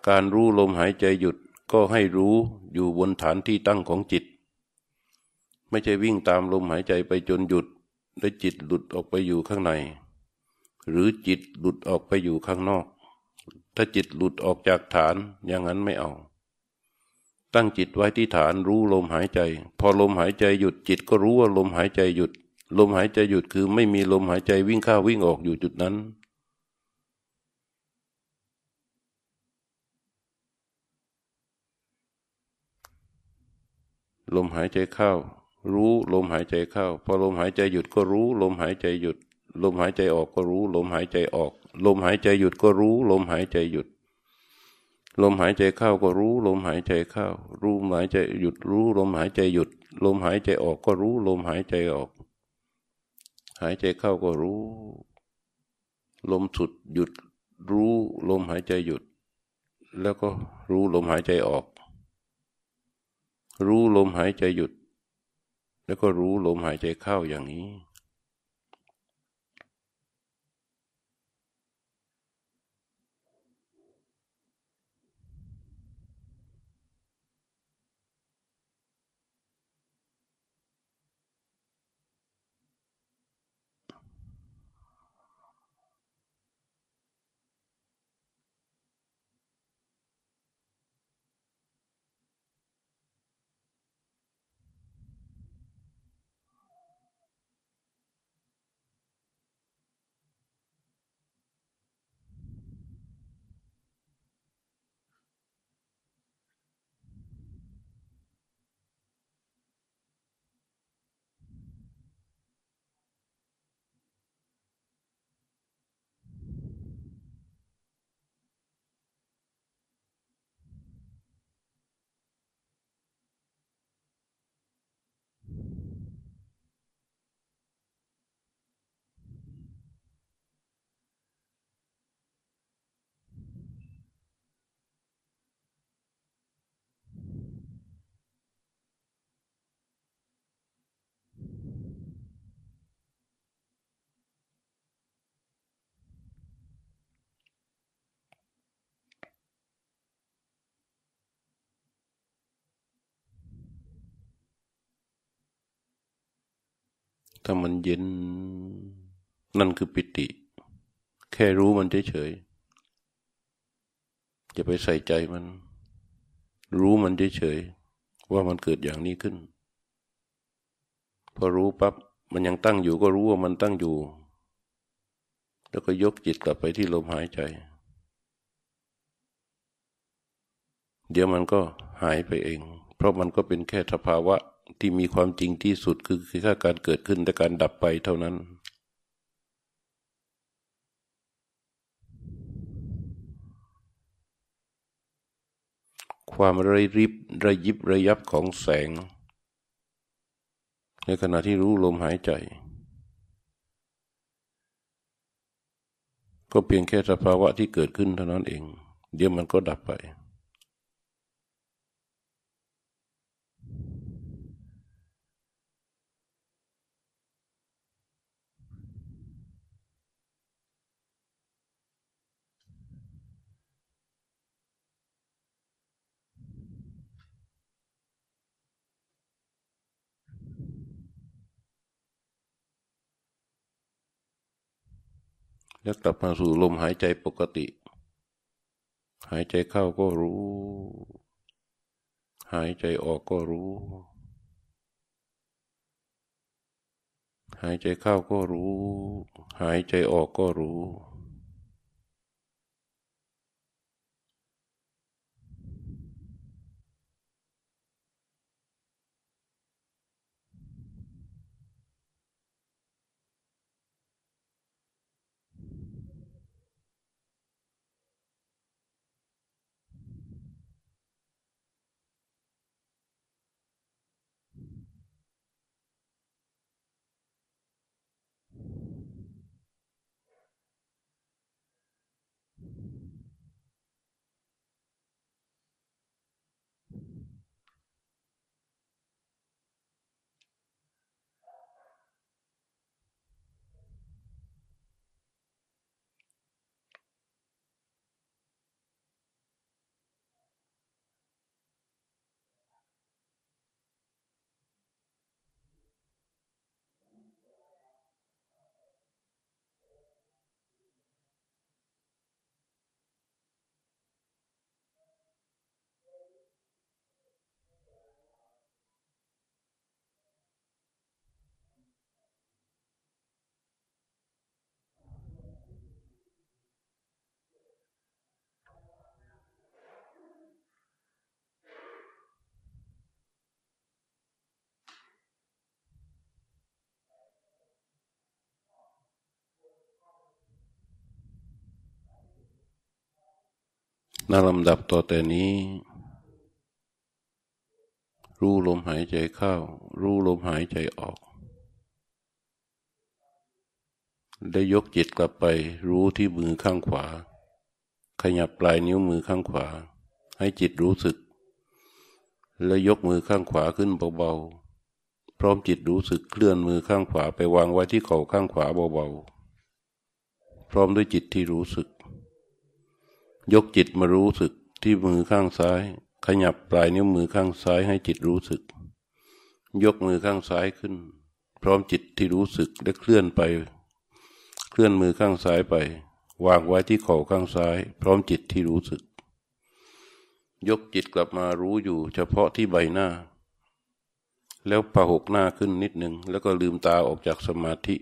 การรู้ลมหายใจหยุดก็ให้รู้อยู่บนฐานที่ตั้งของจิต ไม่ใช่วิ่งตามลมหายใจไปจนหยุด แล้วจิตหลุดออกไปอยู่ข้างใน หรือจิตหลุดออกไปอยู่ข้างนอก ถ้าจิตหลุดออกจากฐานอย่างนั้นไม่เอา ตั้งจิตไว้ที่ฐานรู้ลมหายใจ พอลมหายใจหยุดจิตก็รู้ว่าลมหายใจหยุด ลมหายใจหยุดคือไม่มีลมหายใจวิ่งเข้าวิ่งออกอยู่จุดนั้น ลมหายใจเข้า รู้ลมหายใจเข้า พอลมหายใจหยุดก็รู้ ลมหายใจหยุด ลมหายใจออกก็รู้ ลมหายใจออก ลมหายใจหยุดก็รู้ ลมหายใจหยุด ลมหายใจเข้าก็รู้ ลมหายใจเข้า รู้หายใจหยุดรู้ ลมหายใจหยุด ลมหายใจออกก็รู้ ลมหายใจออก หายใจเข้าก็รู้ ลมสุดหยุดรู้ ลมหายใจหยุด แล้วก็รู้ลมหายใจออก รู้ลมหายใจหยุด แล้วก็รู้ลมหายใจเข้าอย่างนี้ ถ้ามันเย็น นั่นคือปิติ แค่รู้มันเฉยๆจะไปใส่ใจมัน รู้มันเฉยๆว่ามันเกิดอย่างนี้ขึ้น พอรู้ปับ๊บมันยังตั้งอยู่ก็รู้ว่ามันตั้งอยู่ แล้วก็ยกจิตกลับไปที่ลมหายใจ เดี๋ยวมันก็หายไปเอง เพราะมันก็เป็นแค่สภาวะ ที่มีความจริงที่สุดคือคือแค่การเกิดขึ้นแต่การดับไปเท่านั้น ความระริบระยิบระยับของแสง ในขณะที่รู้ลมหายใจ ก็เพียงแค่สภาวะที่เกิดขึ้นเท่านั้นเอง เดี๋ยวมันก็ดับไป แล้วกลับมาสู่ลมหายใจปกติ หายใจเข้าก็รู้ หายใจออกก็รู้ หายใจเข้าก็รู้ หายใจออกก็รู้ นลำดับต่อแต่นี้ รู้ลมหายใจเข้า รู้ลมหายใจออก ได้ยกจิตกลับไป รู้ที่มือข้างขวา ขยับปลายนิ้วมือข้างขวา ให้จิตรู้สึก แล้วยกมือข้างขวาขึ้นเบาๆ พร้อมจิตรู้สึกเคลื่อนมือข้างขวาไปวางไว้ที่เข่าข้างขวาเบาๆ พร้อมด้วยจิตที่รู้สึก ยกจิตมารู้สึกที่มือข้างซ้าย ขยับปลายนิ้วมือข้างซ้ายให้จิตรู้สึก ยกมือข้างซ้ายขึ้น พร้อมจิตที่รู้สึกและเคลื่อนไป เคลื่อนมือข้างซ้ายไป วางไว้ที่เข่าข้างซ้าย พร้อมจิตที่รู้สึก ยกจิตกลับมารู้อยู่ เฉพาะที่ใบหน้า แล้วประหกหน้าขึ้นนิดหนึ่งแล้วก็ลืมตาออกจากสมาธิ